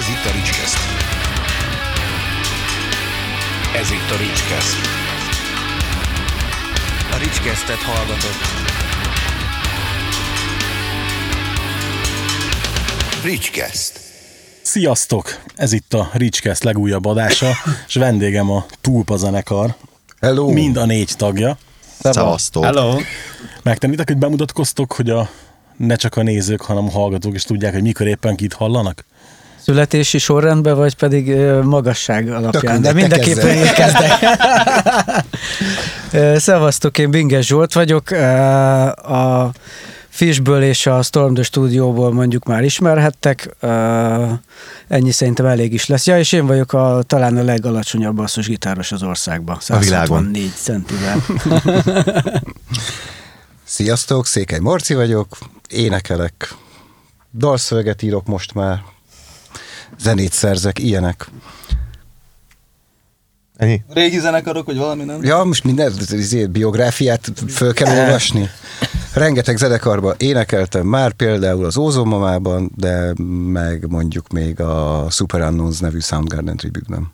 Ez itt a Ricskeszt. Ez itt a Ricskeszt. A Ricskesztet hallgatott. Ricskeszt. Sziasztok! Ez itt a Ricskeszt legújabb adása, és vendégem a Tulpa zenekar, Hello! mind a négy tagja. Szevasztok. Hello! Megtennétek, hogy bemutatkoztok, hogy a ne csak a nézők, hanem a hallgatók is tudják, hogy mikor éppen kit hallanak? Születési sorrendben, vagy pedig magasság alapján? De mindenképpen én kezdek. Szevasztok, én Binges Zsolt vagyok. A Fishből és a Storm the Studióból mondjuk már ismerhettek. Ennyi szerintem elég is lesz. Ja, és én vagyok a, talán a legalacsonyabb basszusgitáros az országban. A világon. 164 centivel. Sziasztok, Székely Marci vagyok, énekelek, dalszöveget írok most már, zenét szerzek, ilyenek. Ennyi? Régi zenekarok, vagy valami nem? Ja, most minden izé, biográfiát föl kell olvasni. Rengeteg zenekarban énekeltem már, például az Ózonmamában, de meg mondjuk még a Super Unknowns nevű Soundgarden tribükben.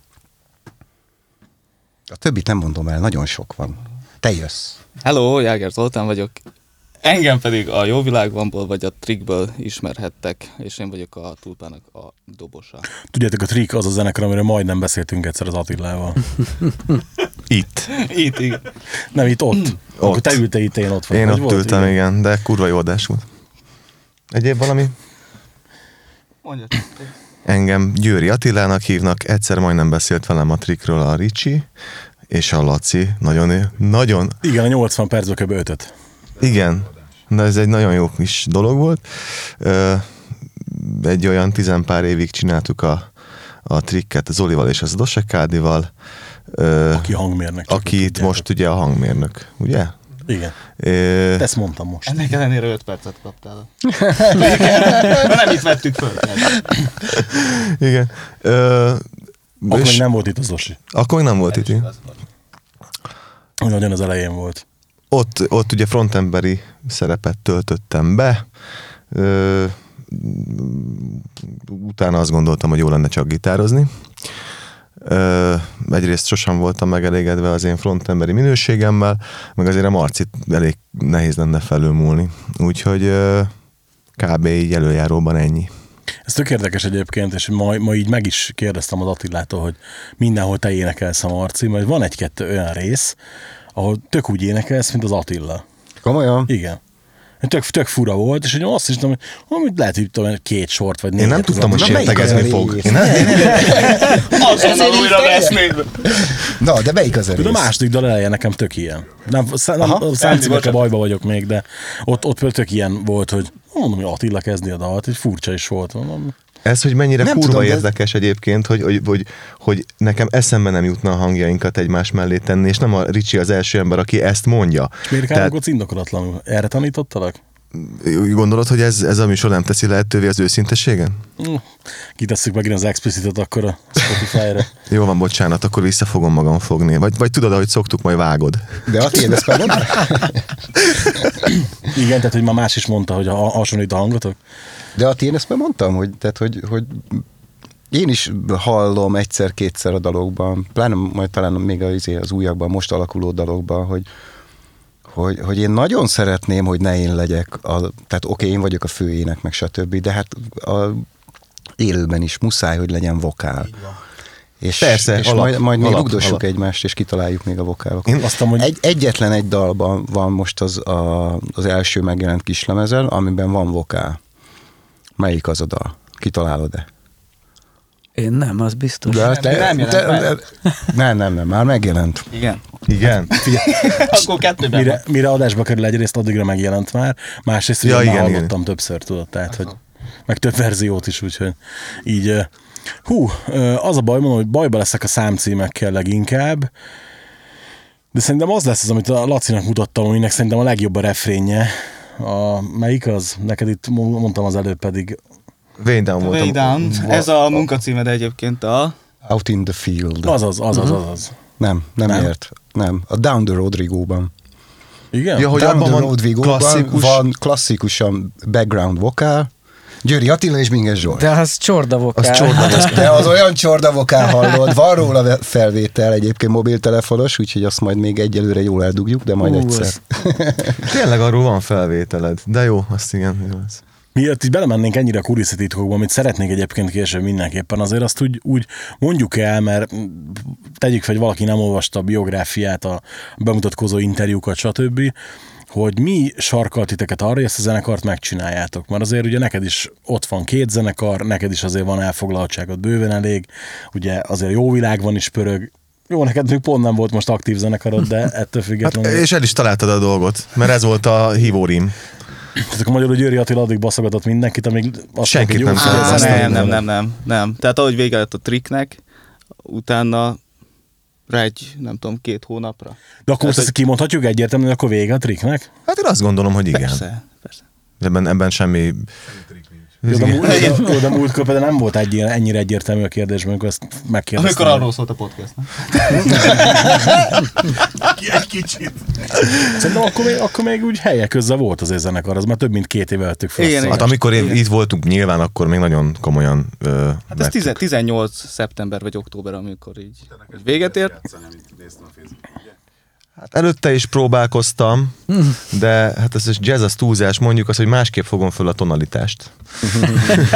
A többit nem mondom el, nagyon sok van. Te jössz. Hello, Jáger Zoltán vagyok. Engem pedig a Jó Világbanból vagy a Trickből ismerhettek, és én vagyok a Tulpának a dobosa. Tudjátok, a Trick az a zenekar, amiről majdnem beszéltünk egyszer az Attilával. Itt. Itt, igen. Nem, itt ott. Akkor Ott. te ültél itt, én ott vagy. Én ott volt? ültem, igen, de kurva jó adás volt. Egyéb valami? Mondja. Engem Győri Attilának hívnak, egyszer majdnem beszélt velem a trikről a Ricsi, és a Laci. Nagyon, nagyon, Igen, a 80 percben kb. 5 igen, de ez egy nagyon jó kis dolog volt. Egy olyan tizenpár évig csináltuk a, a trikket Zolival és az Dosekádival, Aki hangmérnök. aki itt most ugye a hangmérnök, ugye? Igen, Ö, ezt mondtam most. Ennek ellenére 5 percet kaptál. De nem itt vettük föl. Igen. Ö, Akkor és még nem volt itt az Osi. akkor még nem volt itt. igen. Nagyon az elején volt. Ott, ott ugye frontemberi szerepet töltöttem be. Ö, utána azt gondoltam, hogy jó lenne csak gitározni. Ö, egyrészt sosem voltam megelégedve az én frontemberi minőségemmel, meg azért a Marcit elég nehéz lenne felülmúlni. Úgyhogy ö, kb. így előjáróban ennyi. Ez tök érdekes egyébként, és ma, ma így meg is kérdeztem az Attilától, hogy mindenhol te énekelsz a Marci, mert van egy-kettő olyan rész, ahol tök úgy énekelsz, mint az Attila. Komolyan? Igen. Tök, tök fura volt, és hogy azt is tudom, hogy amit lehet, hogy tudom, két sort vagy Én négyet. nem az tudtam, hogy az sértegezni fog. rész? Én nem, Azonnal újra vesznéd. Na, de melyik az Tudom, a második dal eleje nekem tök ilyen. Nem, nem számcímekkel bajba vagyok még, de ott, ott például tök ilyen volt, hogy mondom, hogy Attila kezdi a dalt, egy furcsa is volt. Mondom, Ez, hogy mennyire Nem kurva tudom, de érdekes egyébként, hogy, hogy, hogy, hogy nekem eszembe nem jutna a hangjainkat egymás mellé tenni, és nem a Ricsi az első ember, aki ezt mondja. miért Tehát indokolatlanul? Erre tanítottalak? gondolod, hogy ez, ez a műsor nem teszi lehetővé az őszinteségen? Hm, Kitesszük megint az explicitet akkor a Spotify-ra. Jó van, bocsánat, akkor vissza fogom magam fogni. Vagy, vagy tudod, ahogy szoktuk, majd vágod. De a tiéd ezt? Igen, tehát hogy már más is mondta, hogy ha- hasonlít a hangotok. De a én ezt már mondtam, hogy, tehát, hogy, hogy én is hallom egyszer-kétszer a dalokban, pláne majd talán még az, izé, az újakban, most alakuló dalokban, hogy, hogy, hogy én nagyon szeretném, hogy ne én legyek, a, tehát oké, okay, én vagyok a főének, meg stb., de hát a élőben is muszáj, hogy legyen vokál. És, Persze, és alap, majd, majd még alap, rugdossuk alap. egymást, és kitaláljuk még a vokálokat. Én Azt mondom, hogy Egy, egyetlen egy dalban van most az, a, az első megjelent kislemezen, amiben van vokál. Melyik az a dal? Kitalálod-e? Én nem, az biztos. De, Nem, nem jelent meg. nem, nem, nem, már megjelent. Igen. Igen. Akkor kettőben mire, mire adásba kerül egyrészt, addigra megjelent már, másrészt ugye Ja, ja, igen, már igen. hallottam többször, tudod, tehát, hogy meg több verziót is, úgyhogy így, hú, az a baj, mondom, hogy bajba leszek a számcímekkel leginkább, de szerintem az lesz az, amit a Lacinak mutattam, aminek szerintem a legjobb a refrénje. A, melyik az? Neked itt mo- mondtam az előbb pedig. Way down voltam. Way Down. Ez a munkacímed egyébként a... Out in the field. Az az, az az, az, az. Nem, nem, Nem? ért. Nem. A Down the Rodrigo-ban. Igen? Ja, hogy Down abban the van Rodrigo-ban klasszikus... van klasszikusan background vokál, Győri Attila és Minges Zsolt. De az csordavokál. Az csordavokál. De az olyan csordavokál hallod. Van róla felvétel egyébként mobiltelefonos, úgyhogy azt majd még egyelőre jól eldugjuk, de majd Ú, egyszer. az- Tényleg arról van felvételed. De jó, azt igen. Jó lesz. Miért így belemennénk ennyire a kulisszatitkokba, amit szeretnék egyébként később mindenképpen, azért azt úgy, úgy mondjuk el, mert tegyük fel, hogy valaki nem olvasta a biográfiát, a bemutatkozó interjúkat, stb., hogy mi sarkalt titeket arra, hogy ezt a zenekart megcsináljátok. Mert azért ugye neked is ott van két zenekar, neked is azért van elfoglaltságod bőven elég, ugye azért jó világ van is pörög, jó, neked még pont nem volt most aktív zenekarod, de ettől Hát, függetlenül. és el is találtad a dolgot, mert ez volt a hívórím. Tehát akkor magyarul Győri Attila addig baszogatott mindenkit, amíg azt Senkit nem nem, nem, nem, nem, nem. Tehát ahogy vége lett a tricknek, utána rá egy, nem tudom, két hónapra. De akkor most ezt kimondhatjuk egyértelműen, akkor vége a tricknek? Hát én azt gondolom, hogy igen. Persze, persze. Ebben, ebben semmi... Jó, de, múlt, jó, de múltkor például nem volt egy, ennyire egyértelmű a kérdés, amikor ezt megkérdeztem. Amikor arról szólt a podcast. nem? Egy kicsit. Szerintem akkor még, akkor még úgy helye közben volt az zenekar, az már több mint két éve vettük fel. Igen, Hát amikor én, itt voltunk nyilván, akkor még nagyon komolyan ö, Hát ez vettük. 10, 18 szeptember vagy október, amikor így így véget ért. Hát előtte is próbálkoztam, de hát ez is jazz az túlzás, mondjuk azt, hogy másképp fogom föl a tonalitást.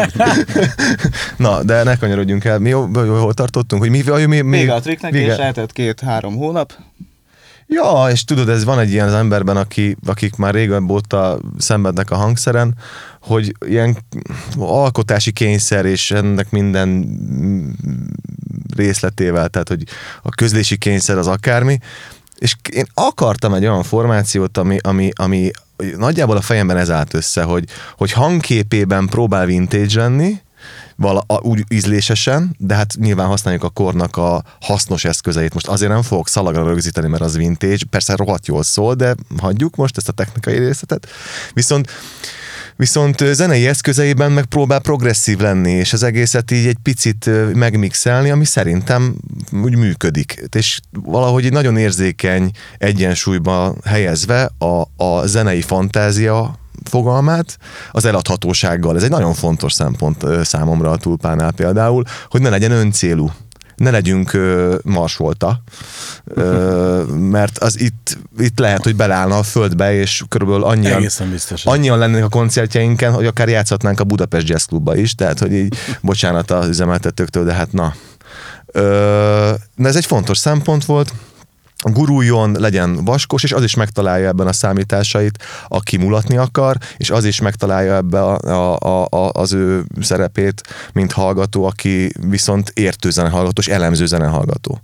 Na, de ne kanyarodjunk el. Mi jó, jó, hol tartottunk? Hogy mi, mi, mi, mi Vége a tricknek, vége- és eltelt két-három hónap. Ja, és tudod, ez van egy ilyen az emberben, aki, akik már régebb óta szenvednek a hangszeren, hogy ilyen alkotási kényszer, és ennek minden részletével, tehát hogy a közlési kényszer az akármi, és én akartam egy olyan formációt, ami, ami, ami nagyjából a fejemben ez állt össze, hogy, hogy hangképében próbál vintage lenni, vala, úgy ízlésesen, de hát nyilván használjuk a kornak a hasznos eszközeit. Most azért nem fogok szalagra rögzíteni, mert az vintage, persze rohadt jól szól, de hagyjuk most ezt a technikai részletet. Viszont Viszont zenei eszközeiben meg próbál progresszív lenni, és az egészet így egy picit megmixelni, ami szerintem úgy működik. És valahogy egy nagyon érzékeny egyensúlyba helyezve a, a zenei fantázia fogalmát az eladhatósággal. Ez egy nagyon fontos szempont számomra a tulpánál például, hogy ne legyen öncélú ne legyünk ö, marsolta, ö, mert az itt, itt lehet, hogy beleállna a földbe, és körülbelül annyian, annyian lennének a koncertjeinken, hogy akár játszhatnánk a Budapest Jazz Clubba is, tehát, hogy így, bocsánat az üzemeltetőktől, de hát na. Ö, de ez egy fontos szempont volt, guruljon, legyen vaskos, és az is megtalálja ebben a számításait, aki mulatni akar, és az is megtalálja ebbe a, a, a, az ő szerepét, mint hallgató, aki viszont értő zenehallgató, és elemző zenehallgató.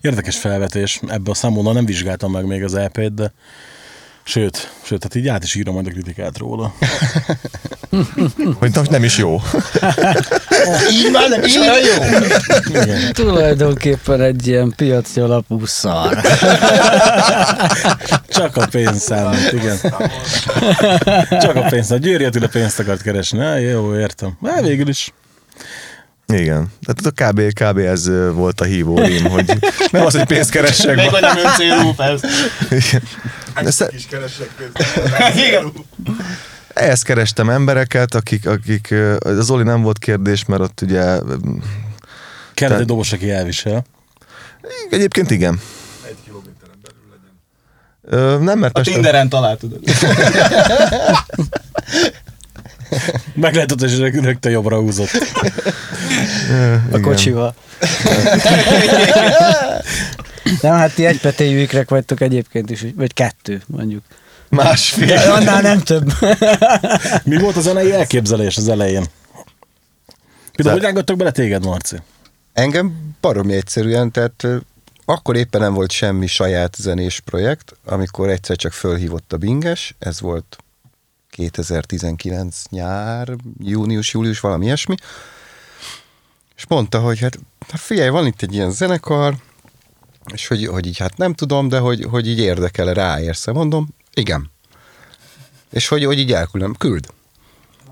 Érdekes felvetés. Ebben a számomra nem vizsgáltam meg még az EP-t, de sőt, sőt, hát így át is írom majd a kritikát róla. Hogy most nem is jó. Így már nem is olyan jó. Igen. Tulajdonképpen egy ilyen piaci alapú szar. Csak a pénz számít, igen. Csak a pénz. A Győri Attila pénzt akart keresni. Na, jó, értem. Na, végül is. Igen. Tehát a kb, kb. ez ö, volt a hívó rím, hogy nem az, hogy pénzt keressek. Nem öncélú, persze. Igen. Ezt, Igen. ehhez kerestem embereket, akik, akik, ö, az Zoli nem volt kérdés, mert ott ugye Kellett egy dobos, aki elvisel. egyébként igen. Egy kilométeren belül legyen. Nem, mert A Tinderen találtad. Meg lehet, hogy rög- rögtön jobbra húzott. A kocsival. Nem, hát ti egypetéjű ikrek vagytok egyébként is, vagy kettő mondjuk. Másfél. De annál nem több. Mi volt a zenei elképzelés az elején? Például, hogy rángattak bele téged, Marci? Engem baromi egyszerűen, tehát akkor éppen nem volt semmi saját zenés projekt, amikor egyszer csak fölhívott a Binges, ez volt 2019 nyár, június, július, valami ilyesmi, és mondta, hogy hát hát figyelj, van itt egy ilyen zenekar, és hogy, hogy így hát nem tudom, de hogy, hogy így érdekel ráérsz mondom, igen. És hogy, hogy így elküldöm, küld.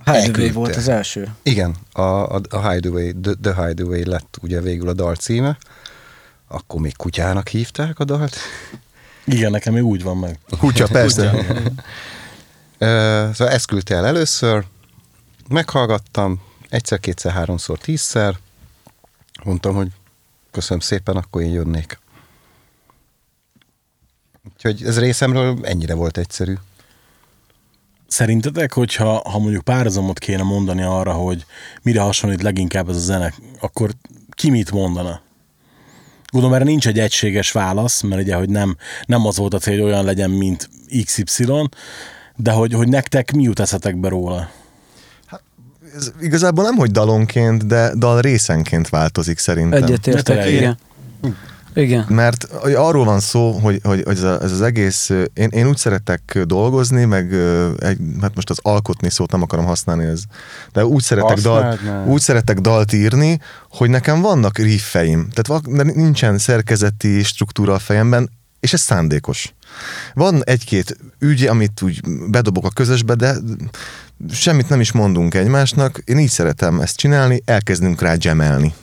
Hideaway volt az első. Igen, a, a, a Hideaway, the, the Hideaway lett ugye végül a dal címe. Akkor még kutyának hívták a dalt. Igen, nekem még úgy van meg. Kutya, persze. Ö, Szóval ezt küldte el először, meghallgattam, egyszer, kétszer, háromszor, tízszer, mondtam, hogy köszönöm szépen, akkor én jönnék. Úgyhogy ez részemről ennyire volt egyszerű. Szerintetek, hogyha ha mondjuk párhuzamot kéne mondani arra, hogy mire hasonlít leginkább ez a zene, akkor ki mit mondana? Gondolom, erre nincs egy egységes válasz, mert ugye, hogy nem, nem az volt a cél, hogy olyan legyen, mint XY, de hogy, hogy nektek mi jut eszetekbe róla? Ez igazából nem, hogy dalonként, de dal részenként változik szerintem. Egyetértek, igen. Igen. Mert arról van szó, hogy, hogy hogy ez, a, ez az egész, én, én úgy szeretek dolgozni, meg egy, hát most az alkotni szót nem akarom használni, ez, de úgy szeretek, dal, úgy szeretek dalt írni, hogy nekem vannak riffeim, tehát nincsen szerkezeti struktúra a fejemben, és ez szándékos. Van egy-két ügy, amit úgy bedobok a közösbe, de semmit nem is mondunk egymásnak. Én így szeretem ezt csinálni, elkezdünk rá gemelni.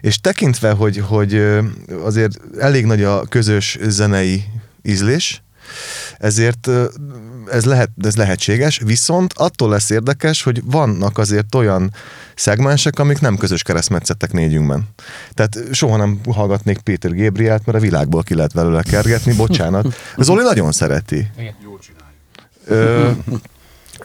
És tekintve, hogy, hogy azért elég nagy a közös zenei ízlés, ezért ez, lehet, ez lehetséges, viszont attól lesz érdekes, hogy vannak azért olyan szegmensek, amik nem közös keresztmetszettek négyünkben. Tehát soha nem hallgatnék Péter Gébriát, mert a világból ki lehet velőle kergetni, bocsánat. Zoli nagyon szereti. Ö,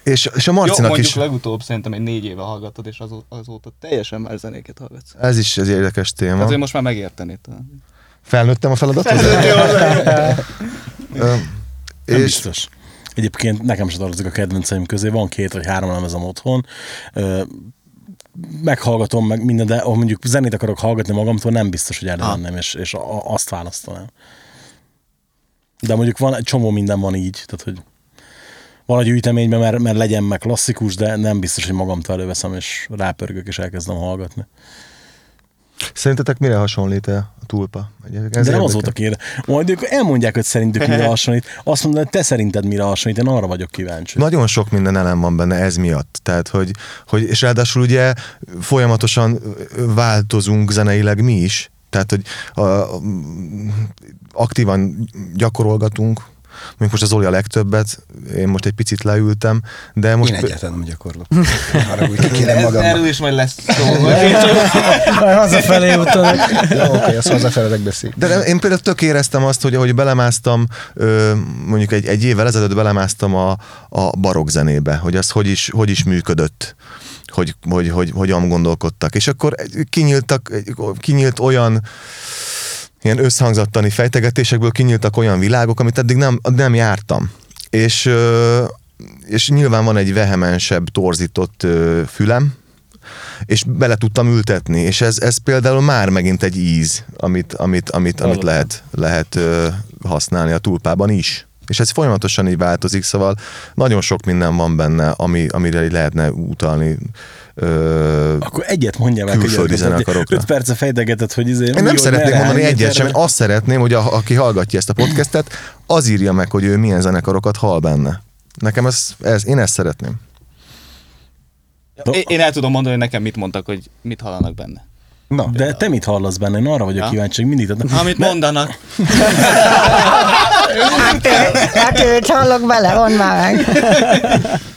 és, és a Jó, Marcinak mondjuk is... legutóbb szerintem egy négy éve hallgattad, és azó, azóta teljesen más zenéket hallgatsz. Ez is egy érdekes téma. Azért most már megértenéd talán. Felnőttem a feladathoz? Ö, Nem és biztos. Egyébként nekem sem tartozik a kedvenceim közé, van két vagy három lemezem otthon, meghallgatom meg minden, de ha mondjuk zenét akarok hallgatni magamtól, nem biztos, hogy erre lennem, és, és azt választanám. De mondjuk van egy csomó minden van így, tehát hogy van a gyűjteményben, mert, mert legyen meg klasszikus, de nem biztos, hogy magamtól előveszem, és rápörgök, és elkezdem hallgatni. Szerintetek mire hasonlít a tulpa? Ez de nem az volt a kérdés. Majd ők elmondják, hogy szerintük mire hasonlít. Azt mondod, hogy te szerinted mire hasonlít, én arra vagyok kíváncsi. Nagyon sok minden elem van benne ez miatt. Tehát, hogy, hogy és ráadásul ugye folyamatosan változunk zeneileg mi is. Tehát, hogy a, a, aktívan gyakorolgatunk, még most az Oli a legtöbbet, én most egy picit leültem, de most... Én egyáltalán nem gyakorlok. Úgy kérem magam. is majd lesz szó. Majd hazafelé úton. Jó, oké, azt hazafeledek beszél. De én például tök éreztem azt, hogy ahogy belemáztam, ö, mondjuk egy, egy évvel ezelőtt belemáztam a, a barokk zenébe, hogy az hogy is, hogy is működött, hogy, hogy, hogy, hogyan gondolkodtak. És akkor kinyíltak, kinyílt olyan ilyen összhangzattani fejtegetésekből kinyíltak olyan világok, amit eddig nem, nem jártam. És, és nyilván van egy vehemensebb, torzított fülem, és bele tudtam ültetni, és ez, ez például már megint egy íz, amit, amit, amit, amit lehet, lehet használni a tulpában is. És ez folyamatosan így változik, szóval nagyon sok minden van benne, ami, amire lehetne utalni. Ö, Akkor egyet mondja meg, Külföldi hogy zenekarokra. 5 perce fejtegetett, hogy izé, én nem szeretnék mondani egyet sem, azt szeretném, hogy a, aki hallgatja ezt a podcastet, az írja meg, hogy ő milyen zenekarokat hall benne. Nekem ez, ez én ezt szeretném. Én- Én el tudom mondani, hogy nekem mit mondtak, hogy mit hallanak benne. Na, De te mit hallasz benne? Én arra vagyok Ja. kíváncsi, hogy mindig. Tehát, Amit mondanak. Hát, ő- hát őt hallok bele, mondd már meg.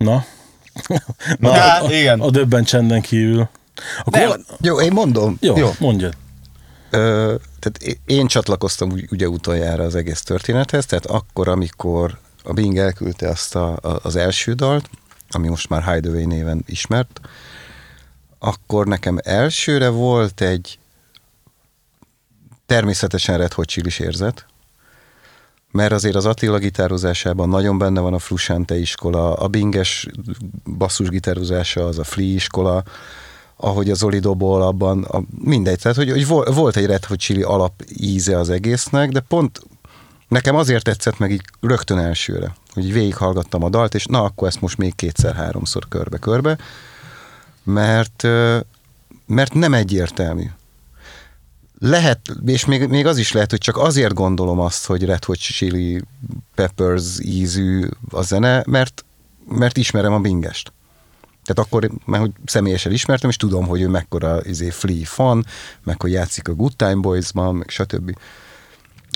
Na? Na, Hát, a, igen. A, döbben csenden kívül. Akkor Nem, jó, én mondom. jó, jó, mondja. Ö, tehát én csatlakoztam úgy- ugye utoljára az egész történethez, tehát akkor, amikor a Bing elküldte azt a, a, az első dalt, ami most már Hideaway néven ismert, akkor nekem elsőre volt egy természetesen Red Hot érzet, mert azért az Attila gitározásában nagyon benne van a Frusciante iskola, a Binges basszusgitározása az a Flea iskola, ahogy az Oli dobol abban, a, mindegy, tehát hogy, hogy vol- volt egy Red Hot Chili alap íze az egésznek, de pont nekem azért tetszett meg így rögtön elsőre, hogy végighallgattam a dalt, és na, akkor ezt most még kétszer-háromszor körbe-körbe, mert, mert nem egyértelmű. Lehet, és még, még az is lehet, hogy csak azért gondolom azt, hogy Red Hot Chili Peppers ízű a zene, mert, mert ismerem a Bingest. Tehát akkor, mert hogy személyesen ismertem, és tudom, hogy ő mekkora izé, Flea fan, meg hogy játszik a Good Time Boys-ban, meg stb.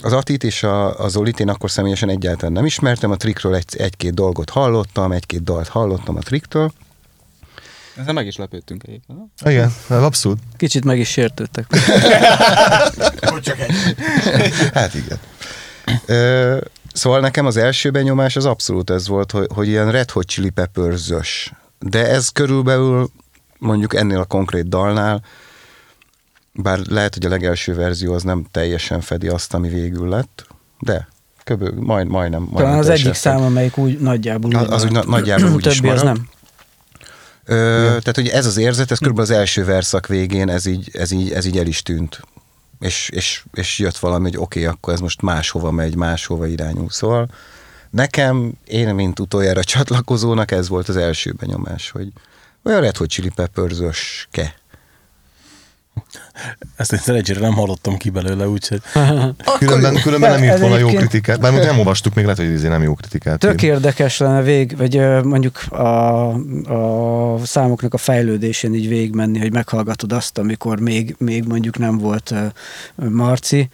Az Atit és a, a Zolit én akkor személyesen egyáltalán nem ismertem, a Trickről egy, egy-két dolgot hallottam, egy-két dalt hallottam a Tricktől. Ezzel meg is lepődtünk egyébként. nem? Igen, abszolút. Kicsit meg is sértődtek. Hát igen. Ö, szóval nekem az első benyomás az abszolút ez volt, hogy, hogy ilyen Red Hot Chili peppers De ez körülbelül mondjuk ennél a konkrét dalnál, bár lehet, hogy a legelső verzió az nem teljesen fedi azt, ami végül lett, de köbö, majd, majdnem. majdnem Talán az egyik szám, amelyik úgy nagyjából Az- az úgy na- nagyjából úgy is Többi az nem. Ö, tehát, hogy ez az érzet, ez kb. az első verszak végén, ez így, ez így, ez így el is tűnt. És, és, és jött valami, hogy oké, okay, akkor ez most máshova megy, máshova irányul. Szóval nekem, én, mint utoljára csatlakozónak, ez volt az első benyomás, hogy olyan Red Hot Chili peppers ke. Ezt én szerencsére nem hallottam ki belőle, úgyhogy Különben, különben nem írt volna jó kritikát. Bár nem olvastuk még, lehet, hogy izé nem jó kritikát. Tök ír. érdekes lenne vég, vagy mondjuk a, a számoknak a fejlődésén így végigmenni, hogy meghallgatod azt, amikor még, még mondjuk nem volt Marci,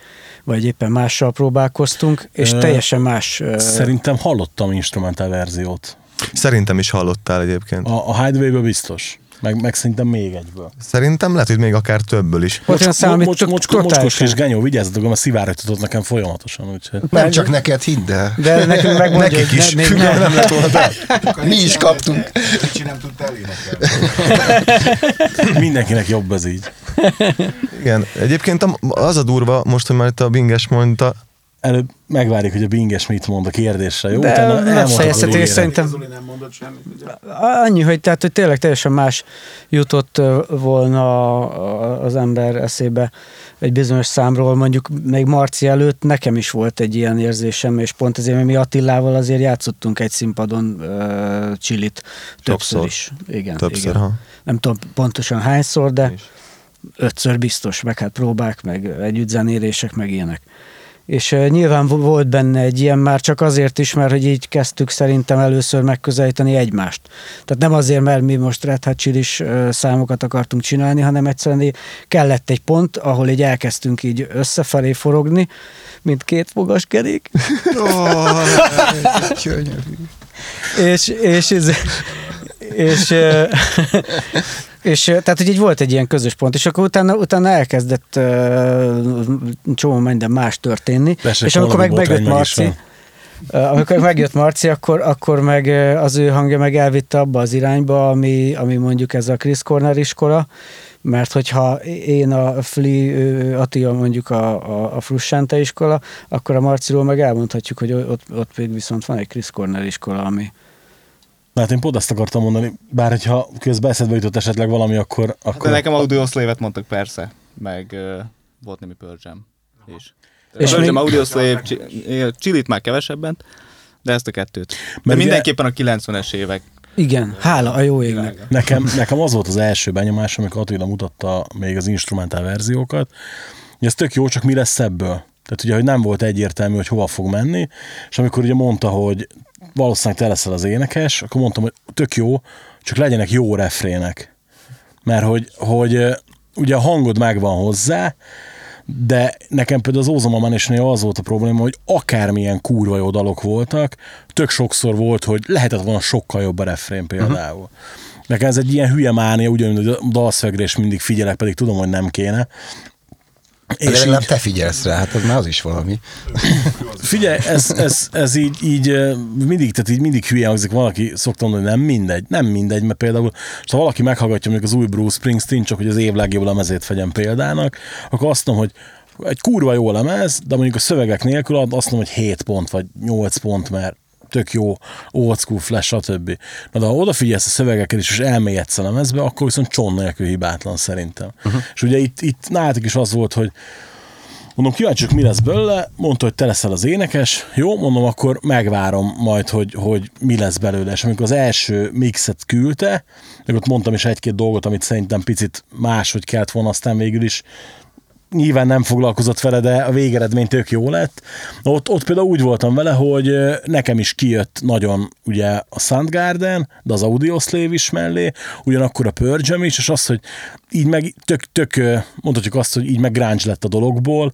vagy éppen mással próbálkoztunk, és teljesen más. szerintem hallottam instrumentál verziót. Szerintem is hallottál egyébként. A, a Hideaway-ből biztos. Meg, meg szerintem még egyből. Szerintem lehet, hogy még akár többből is. Volt olyan szám, amit mocs, tök mocs, totálisan- mocskos kis genyó, vigyázzatok, mert szivárogtatott nekem folyamatosan, úgyhogy... Nem csak neked hidd el. De nekünk megmondja, Nekik is. ne, még nem. lett volna be. Mi is kaptunk. Kicsi nem tudta elénekelni. Mindenkinek jobb ez így. Igen, egyébként az a durva, most, hogy már itt a Binges mondta, Előbb megvárjuk, hogy a binges mit mond a kérdésre, jó? De Utána nem fejezheti, és végére. szerintem Zoli nem mondott semmit, ugye? annyi, hogy, tehát, hogy tényleg teljesen más jutott volna az ember eszébe egy bizonyos számról, mondjuk még Marci előtt nekem is volt egy ilyen érzésem, és pont ezért, mert mi Attilával azért játszottunk egy színpadon uh, csilit többször is. Igen, többször, igen. ha. Nem tudom pontosan hányszor, de ötször biztos, meg hát próbák, meg együtt zenélések, meg ilyenek. És nyilván vo- volt benne egy ilyen már csak azért is, mert hogy így kezdtük szerintem először megközelíteni egymást. Tehát nem azért, mert mi most Red Hot Chili-s, számokat akartunk csinálni, hanem egyszerűen kellett egy pont, ahol így elkezdtünk így összefelé forogni, mint két fogas kerék. és, és, ez, és, ö, és tehát, hogy így volt egy ilyen közös pont, és akkor utána, utána elkezdett uh, csomó minden más történni, Persze, és amikor meg megjött Marci, amikor megjött Marci, akkor, akkor meg az ő hangja meg elvitte abba az irányba, ami, ami mondjuk ez a Chris Corner iskola, mert hogyha én a Fli, Attila mondjuk a, a, a Frussante iskola, akkor a Marciról meg elmondhatjuk, hogy ott, ott még viszont van egy Chris Corner iskola, ami, Na, hát én pont ezt akartam mondani, bár hogyha közben eszedbe jutott esetleg valami, akkor... De akkor nekem Audio Slave-et mondtak persze, meg uh, volt némi Pearl Jam is. És Pearl Jam, még- Audio Slave, Chi- Chillit már kevesebben, de ezt a kettőt. De ugye- mindenképpen a 90-es évek. igen, hála a jó égnek. Nekem, nekem az volt az első benyomás, amikor Attila mutatta még az instrumentál verziókat, hogy ez tök jó, csak mi lesz ebből. Tehát ugye, hogy nem volt egyértelmű, hogy hova fog menni, és amikor ugye mondta, hogy valószínűleg te leszel az énekes, akkor mondtam, hogy tök jó, csak legyenek jó refrének. Mert hogy, hogy ugye a hangod megvan hozzá, de nekem például az Ózomamanesnél az volt a probléma, hogy akármilyen kurva jó dalok voltak, tök sokszor volt, hogy lehetett volna sokkal jobb a refrén például. Uh-huh. Nekem ez egy ilyen hülye mánia, ugyanúgy, a dalszövegre is mindig figyelek, pedig tudom, hogy nem kéne. De És legalább így, te figyelsz rá, hát az már az is valami. figyelj, ez, ez, ez így, így mindig, tehát így mindig hülye hangzik, valaki szokta mondani, nem mindegy, nem mindegy, mert például, ha valaki meghallgatja mondjuk az új Bruce Springsteen, csak hogy az év legjobb lemezét vegyem példának, akkor azt mondom, hogy egy kurva jó lemez, de mondjuk a szövegek nélkül azt mondom, hogy 7 pont, vagy 8 pont, mert tök jó, old school, flash, stb. Na de ha odafigyelsz a szövegeket is, és elmélyedsz a lemezbe, akkor viszont cson nélkül hibátlan szerintem. Uh-huh. És ugye itt, itt nálatok is az volt, hogy Mondom, kíváncsi, vagyok, mi lesz belőle, mondta, hogy te leszel az énekes, jó, mondom, akkor megvárom majd, hogy, hogy mi lesz belőle. És amikor az első mixet küldte, meg ott mondtam is egy-két dolgot, amit szerintem picit máshogy kellett volna, aztán végül is nyilván nem foglalkozott vele, de a végeredmény tök jó lett. Ott, ott például úgy voltam vele, hogy nekem is kijött nagyon ugye a Soundgarden, de az Audioslave is mellé, ugyanakkor a Jam is, és az, hogy így meg tök, tök mondhatjuk azt, hogy így meg grunge lett a dologból,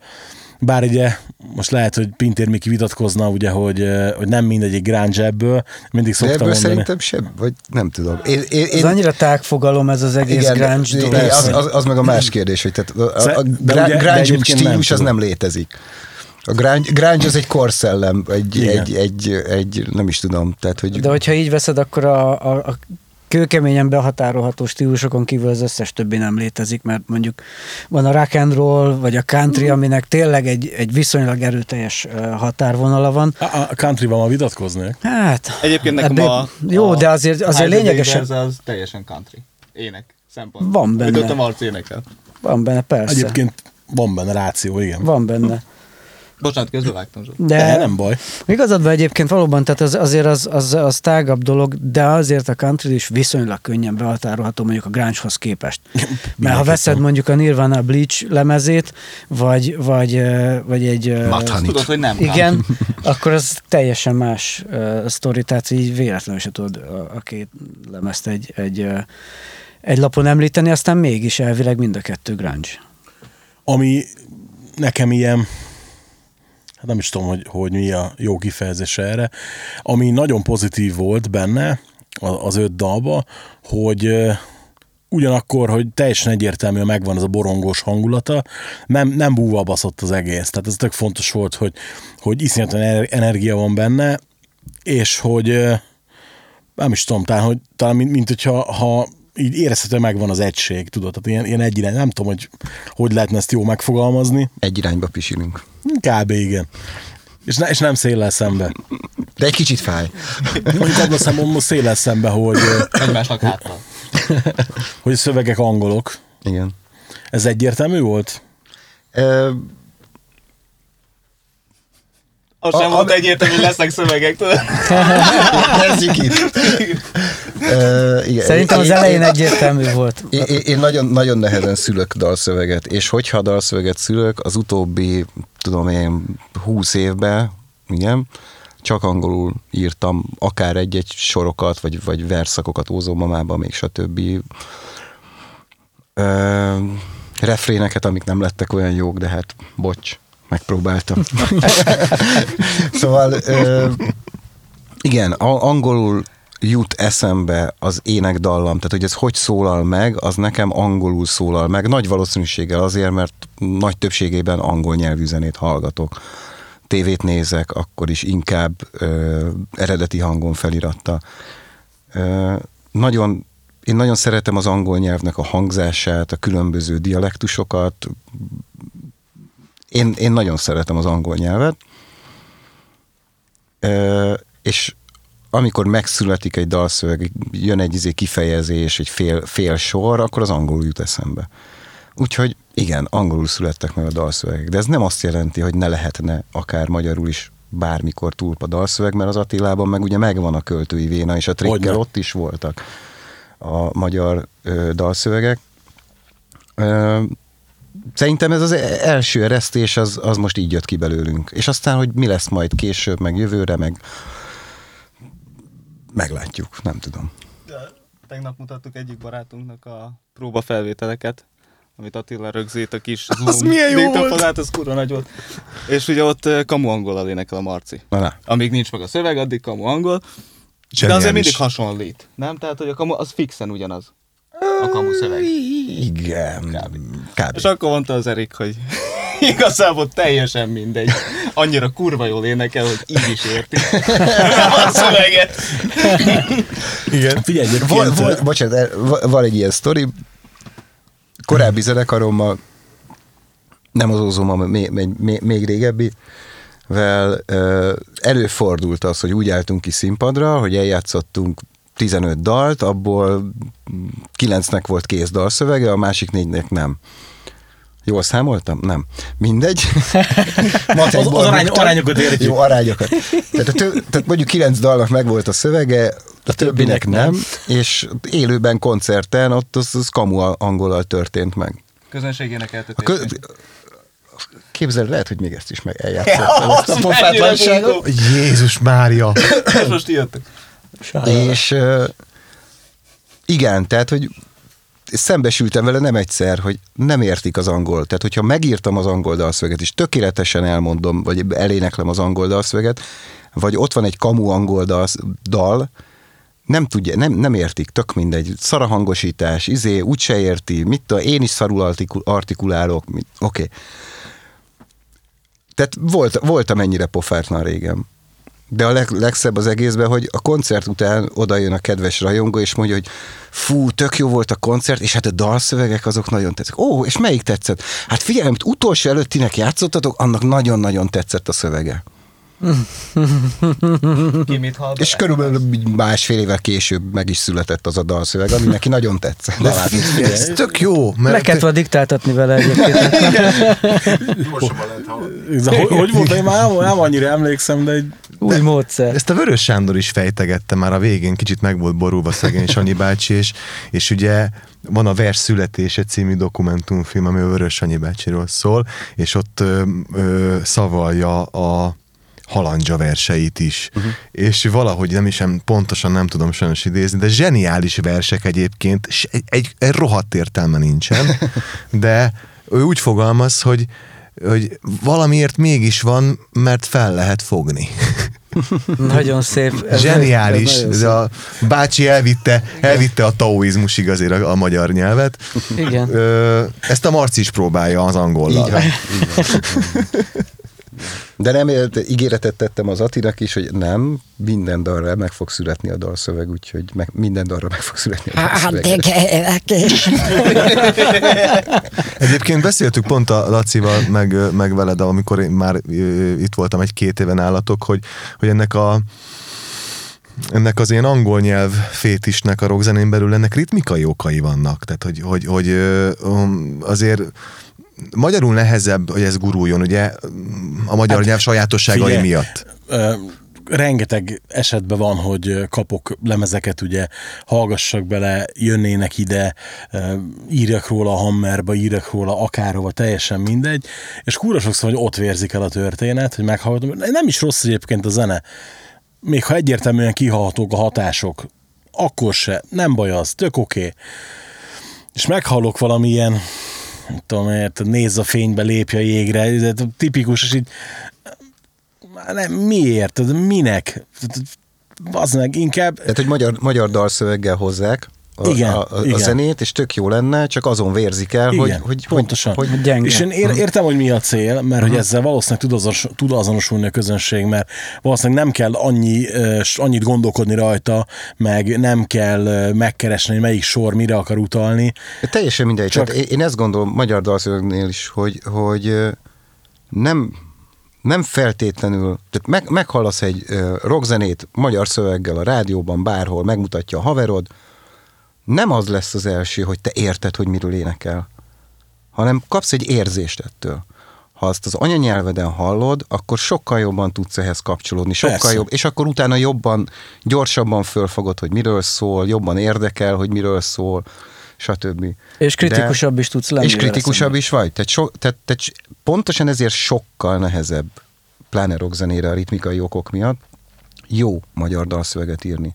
bár ugye most lehet, hogy Pintér Miki vitatkozna, ugye, hogy, hogy nem mindegyik grunge ebből, mindig De szoktam ebből mondani. szerintem sem, vagy nem tudom. Én, én, Ez én, annyira tágfogalom ez az egész grunge de- dolog. de az, az, az, meg a más kérdés, hogy tehát a, a, a de grunge, de grunge egyébként nem stílus az nem létezik. A grunge, grunge az egy korszellem, egy, Igen. egy, egy, egy, nem is tudom, tehát hogy De hogyha így veszed, akkor a, a, a kőkeményen behatárolható stílusokon kívül az összes többi nem létezik, mert mondjuk van a rock and roll, vagy a country, aminek tényleg egy, egy viszonylag erőteljes határvonala van. A, a country-ban ma vitatkoznék. Hát, Egyébként nekem ebből- a... Jó, a de azért, azért lényegesen Days az teljesen country. Ének szempont. Van benne. Ott a Marci énekel. van benne, persze. Egyébként van benne ráció, igen. Van benne. Bocsánat, közben vágtam. Zsolt. De, De nem baj. igazad van egyébként valóban, tehát az, azért az, az, az tágabb dolog, de azért a country is viszonylag könnyen behatárolható mondjuk a grunge-hoz képest. Mert ha veszed mondjuk a Nirvana Bleach lemezét, vagy, vagy, vagy egy... Mudhoney. Tudod, hogy nem Igen, akkor az teljesen más uh, sztori, tehát így véletlenül se tudod a, a két lemezt egy, egy, uh, egy lapon említeni, aztán mégis elvileg mind a kettő grunge. Ami nekem ilyen, hát nem is tudom, hogy, hogy mi a jó kifejezés erre, ami nagyon pozitív volt benne az öt dalba, hogy ugyanakkor, hogy teljesen egyértelműen megvan ez a borongós hangulata, nem, nem búva baszott az egész. Tehát ez tök fontos volt, hogy, hogy iszonyatosan ener- energia van benne, és hogy nem is tudom, talán, hogy, talán mint, mint hogyha ha így érezhetően megvan az egység, tudod, tehát ilyen, ilyen egy irány, nem tudom, hogy hogy lehetne ezt jó megfogalmazni, egy irányba pisilünk. kb. igen. És, ne, és nem széllel szembe. De egy kicsit fáj. Mondjuk abban a szempontból széllel szembe, hogy, Egymásnak hátra. hogy a szövegek angolok. Igen. Ez egyértelmű volt? Ö, Az A- sem a- volt egyértelmű, hogy lesznek szövegek, tudod? Kezdjük itt. Igen. Szerintem az Én- elején egyértelmű volt. Én, én, nagyon, nagyon nehezen szülök dalszöveget, és hogyha dalszöveget szülök, az utóbbi, tudom én, húsz évben, igen, csak angolul írtam, akár egy-egy sorokat, vagy, vagy verszakokat ózómamában, még stb. Ö, refréneket, amik nem lettek olyan jók, de hát bocs, megpróbáltam. szóval ö, igen, angolul jut eszembe az énekdallam, tehát hogy ez hogy szólal meg, az nekem angolul szólal meg, nagy valószínűséggel azért, mert nagy többségében angol nyelvű zenét hallgatok. Tévét nézek, akkor is inkább ö, eredeti hangon feliratta. Ö, nagyon, én nagyon szeretem az angol nyelvnek a hangzását, a különböző dialektusokat. Én, én nagyon szeretem az angol nyelvet. Ö, és amikor megszületik egy dalszöveg, jön egy izé kifejezés, egy fél, fél sor, akkor az angolul jut eszembe. Úgyhogy igen, angolul születtek meg a dalszövegek, de ez nem azt jelenti, hogy ne lehetne akár magyarul is bármikor túlpa dalszöveg, mert az Attilában meg ugye megvan a költői véna, és a trikkel ott is voltak a magyar ö, dalszövegek. Ö, Szerintem ez az első eresztés, az, az most így jött ki belőlünk. És aztán, hogy mi lesz majd később, meg jövőre, meg meglátjuk, nem tudom. Tegnap mutattuk egyik barátunknak a próba felvételeket, amit Attila rögzít a kis Az milyen jó volt! Az kurva nagy volt. És ugye ott kamu angolal énekel a Marci. Na, na. Amíg nincs meg a szöveg, addig kamu angol. De azért mindig hasonlít, nem? Tehát, hogy a kamu az fixen ugyanaz. A kamu szöveg. Igen, kb. És akkor mondta az Erik, hogy igazából teljesen mindegy. Annyira kurva jól énekel, hogy így is érti a szöveget. Igen. Figyelj, egyébként... Vol, vol, bocsánat, van egy ilyen sztori. Korábbi zenekarommal, nem az Ozoma, még, még, még, régebbi, vel előfordult az, hogy úgy álltunk ki színpadra, hogy eljátszottunk 15 dalt, abból 9-nek volt kész dalszövege, a másik négynek nem. Jól számoltam? Nem. Mindegy. Az- az arány- arányokat értjük. Jó, arányokat. Tehát, a tö, tehát mondjuk kilenc dalnak megvolt a szövege, a többinek nem, és élőben koncerten ott az, az kamu angolal történt meg. Közönségének A eltetés. kö... Képzeld, lehet, hogy még ezt is meg eljátszottam, ezt a pofátlanságot. Jézus Mária! Most jöttek. És igen, tehát, hogy szembesültem vele nem egyszer, hogy nem értik az angol. Tehát, hogyha megírtam az angol dalszöveget, és tökéletesen elmondom, vagy eléneklem az angol dalszöveget, vagy ott van egy kamu angol dal, nem tudja, nem, nem értik, tök mindegy. Szarahangosítás, izé, úgyse érti, mit tudom, én is szarul artikul, artikulálok, oké. Okay. Tehát volt, voltam ennyire pofártlan régen. De a leg, legszebb az egészben, hogy a koncert után oda jön a kedves rajongó, és mondja, hogy fú, tök jó volt a koncert, és hát a dalszövegek azok nagyon tetszett. Ó, és melyik tetszett? Hát figyelj, amit utolsó előttinek játszottatok, annak nagyon-nagyon tetszett a szövege. Ki mit hall És körülbelül másfél évvel később meg is született az a dalszöveg, ami neki nagyon tetszett. De Ez tök jó, Le mert kellett volna diktáltatni vele egyébként. Hogy, hogy volt, én már nem, nem annyira emlékszem, de egy Új módszer. ezt a Vörös Sándor is fejtegette már a végén, kicsit meg volt borulva szegény Sanyi bácsi, és, és ugye van a Vers születése című dokumentumfilm, ami a Vörös Sanyi bácsiról szól, és ott ö, ö, szavalja a halandzsa verseit is. Uh-huh. És valahogy nem is pontosan nem tudom sajnos idézni, de zseniális versek egyébként, és egy, egy, egy rohadt értelme nincsen, de ő úgy fogalmaz, hogy hogy valamiért mégis van, mert fel lehet fogni. Nagyon szép. Ez Zseniális. ez nagyon Ez szép. a bácsi elvitte, elvitte a taoizmusig azért a, a magyar nyelvet. Igen. Ö, ezt a Marci is próbálja az angollal. Így van. Így van. De nem élt- ígéretet tettem az Atinak is, hogy nem, minden dalra meg fog születni a dalszöveg, úgyhogy meg, minden dalra meg fog születni a Hát dalszöveg. de kérlek is. Egyébként beszéltük pont a Lacival, meg, meg veled, amikor én már ö, itt voltam egy-két éven állatok, hogy, hogy ennek a ennek az ilyen angol nyelv fétisnek a rockzenén belül ennek ritmikai okai vannak. Tehát, hogy, hogy, hogy um, azért magyarul nehezebb, hogy ez guruljon, ugye a magyar nyelv sajátosságai figyelj, miatt. ö, rengeteg esetben van, hogy kapok lemezeket, ugye hallgassak bele, jönnének ide, írjak róla a Hammerba, írjak róla akárhova, teljesen mindegy, és kúra sokszor, hogy ott vérzik el a történet, hogy meghallgatom. Nem is rossz egyébként a zene, még ha egyértelműen kihallhatók a hatások, akkor se, nem baj az, tök oké. Okay. És meghallok valamilyen, tudom, érted, nézz a fénybe, lépj a jégre, ez tipikus, és így nem, miért? Minek? Az meg inkább... Tehát, hogy magyar, magyar dalszöveggel hozzák a, Igen, a, a, a igen. zenét, és tök jó lenne, csak azon vérzik el, hogy, Igen, hogy, pontosan. Hogy, hogy Gyenge. És én ér, értem, hogy mi a cél, mert hogy ezzel valószínűleg tud, azonos, tud azonosulni a közönség, mert valószínűleg nem kell annyi, annyit gondolkodni rajta, meg nem kell megkeresni, hogy melyik sor mire akar utalni. Teljesen mindegy. Csak-. Tehát én ezt gondolom magyar dalszövegnél is, hogy, hogy nem, nem feltétlenül, tehát meg, meghallasz egy rockzenét magyar szöveggel a rádióban, bárhol, megmutatja a haverod, nem az lesz az első, hogy te érted, hogy miről énekel, hanem kapsz egy érzést ettől. Ha azt az anyanyelveden hallod, akkor sokkal jobban tudsz ehhez kapcsolódni, sokkal Persze. jobb, és akkor utána jobban, gyorsabban fölfogod, hogy miről szól, jobban érdekel, hogy miről szól, stb. És kritikusabb is tudsz lenni. És kritikusabb is vagy. Tehát, so, tehát, tehát pontosan ezért sokkal nehezebb, pláne rockzenére a ritmikai okok miatt, jó magyar dalszöveget írni.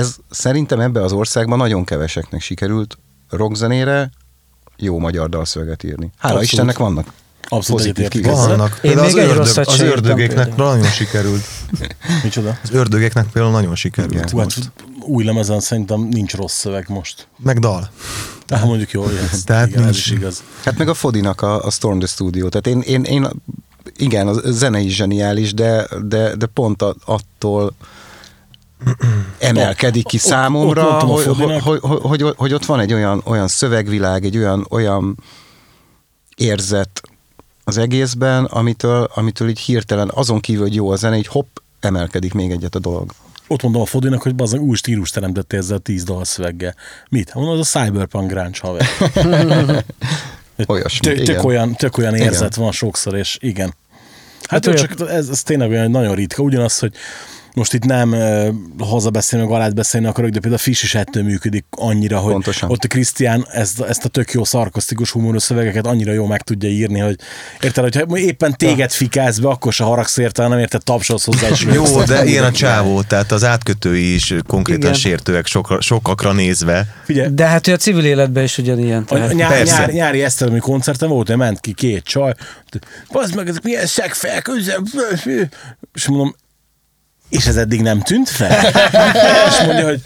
Ez szerintem ebbe az országban nagyon keveseknek sikerült rockzenére jó magyar dalszöveget írni. Hála Abszolút. Istennek vannak. Abszolút Pozitív. Vannak. Én Például még az, egy ördög, az ördögéknek például. nagyon sikerült. Micsoda? Az ördögéknek például nagyon sikerült. Igen. Hú, hát új lemezen szerintem nincs rossz szöveg most. Meg dal. Tehát mondjuk jó, ez, Tehát igen, ez nincs- is igaz. Hát meg a Fodinak a, a Storm the Studio. Tehát én, én, én igen, a zene is zseniális, de, de, de pont a, attól emelkedik ki Ott- számomra, ott mondtam a hogy, hogy, hogy, hogy, hogy, ott van egy olyan, olyan szövegvilág, egy olyan, olyan érzet az egészben, amitől, amitől így hirtelen azon kívül, hogy jó a zene, így hopp, emelkedik még egyet a dolog. Ott mondom a Fodinak, hogy bazdmeg új stílus teremtette ezzel a tíz dalszöveggel. Mit? Mondom, az a Cyberpunk grunge haver. Olyasmi, Tök, tök, olyan, tök olyan érzet Igen. van sokszor, és igen. Hát, Hát olyan- csak ez, ez tényleg olyan nagyon ritka. Ugyanaz, hogy most itt nem uh, hazabeszélni, meg alá beszélni akarok, de például a Fish is ettől működik annyira, hogy Pontosan. ott a Krisztián ezt, ezt a tök jó szarkasztikus humoros szövegeket annyira jó meg tudja írni, hogy érted, hogyha éppen téged fikálsz be, akkor se haragsz érte, nem érted, tapsolsz hozzá is. Jó, de ilyen a csávó, tehát az átkötői is konkrétan Igen. sértőek sokra, sokakra nézve. Figyelj, De hát hogy a civil életben is ugyanilyen. A Tehát. nyár, Persze. nyár, nyári eszteremi koncerten volt, hogy ment ki két csaj, bazd meg, ezek milyen szegfejek, üzem- és mondom, és ez eddig nem tűnt fel? és mondja, hogy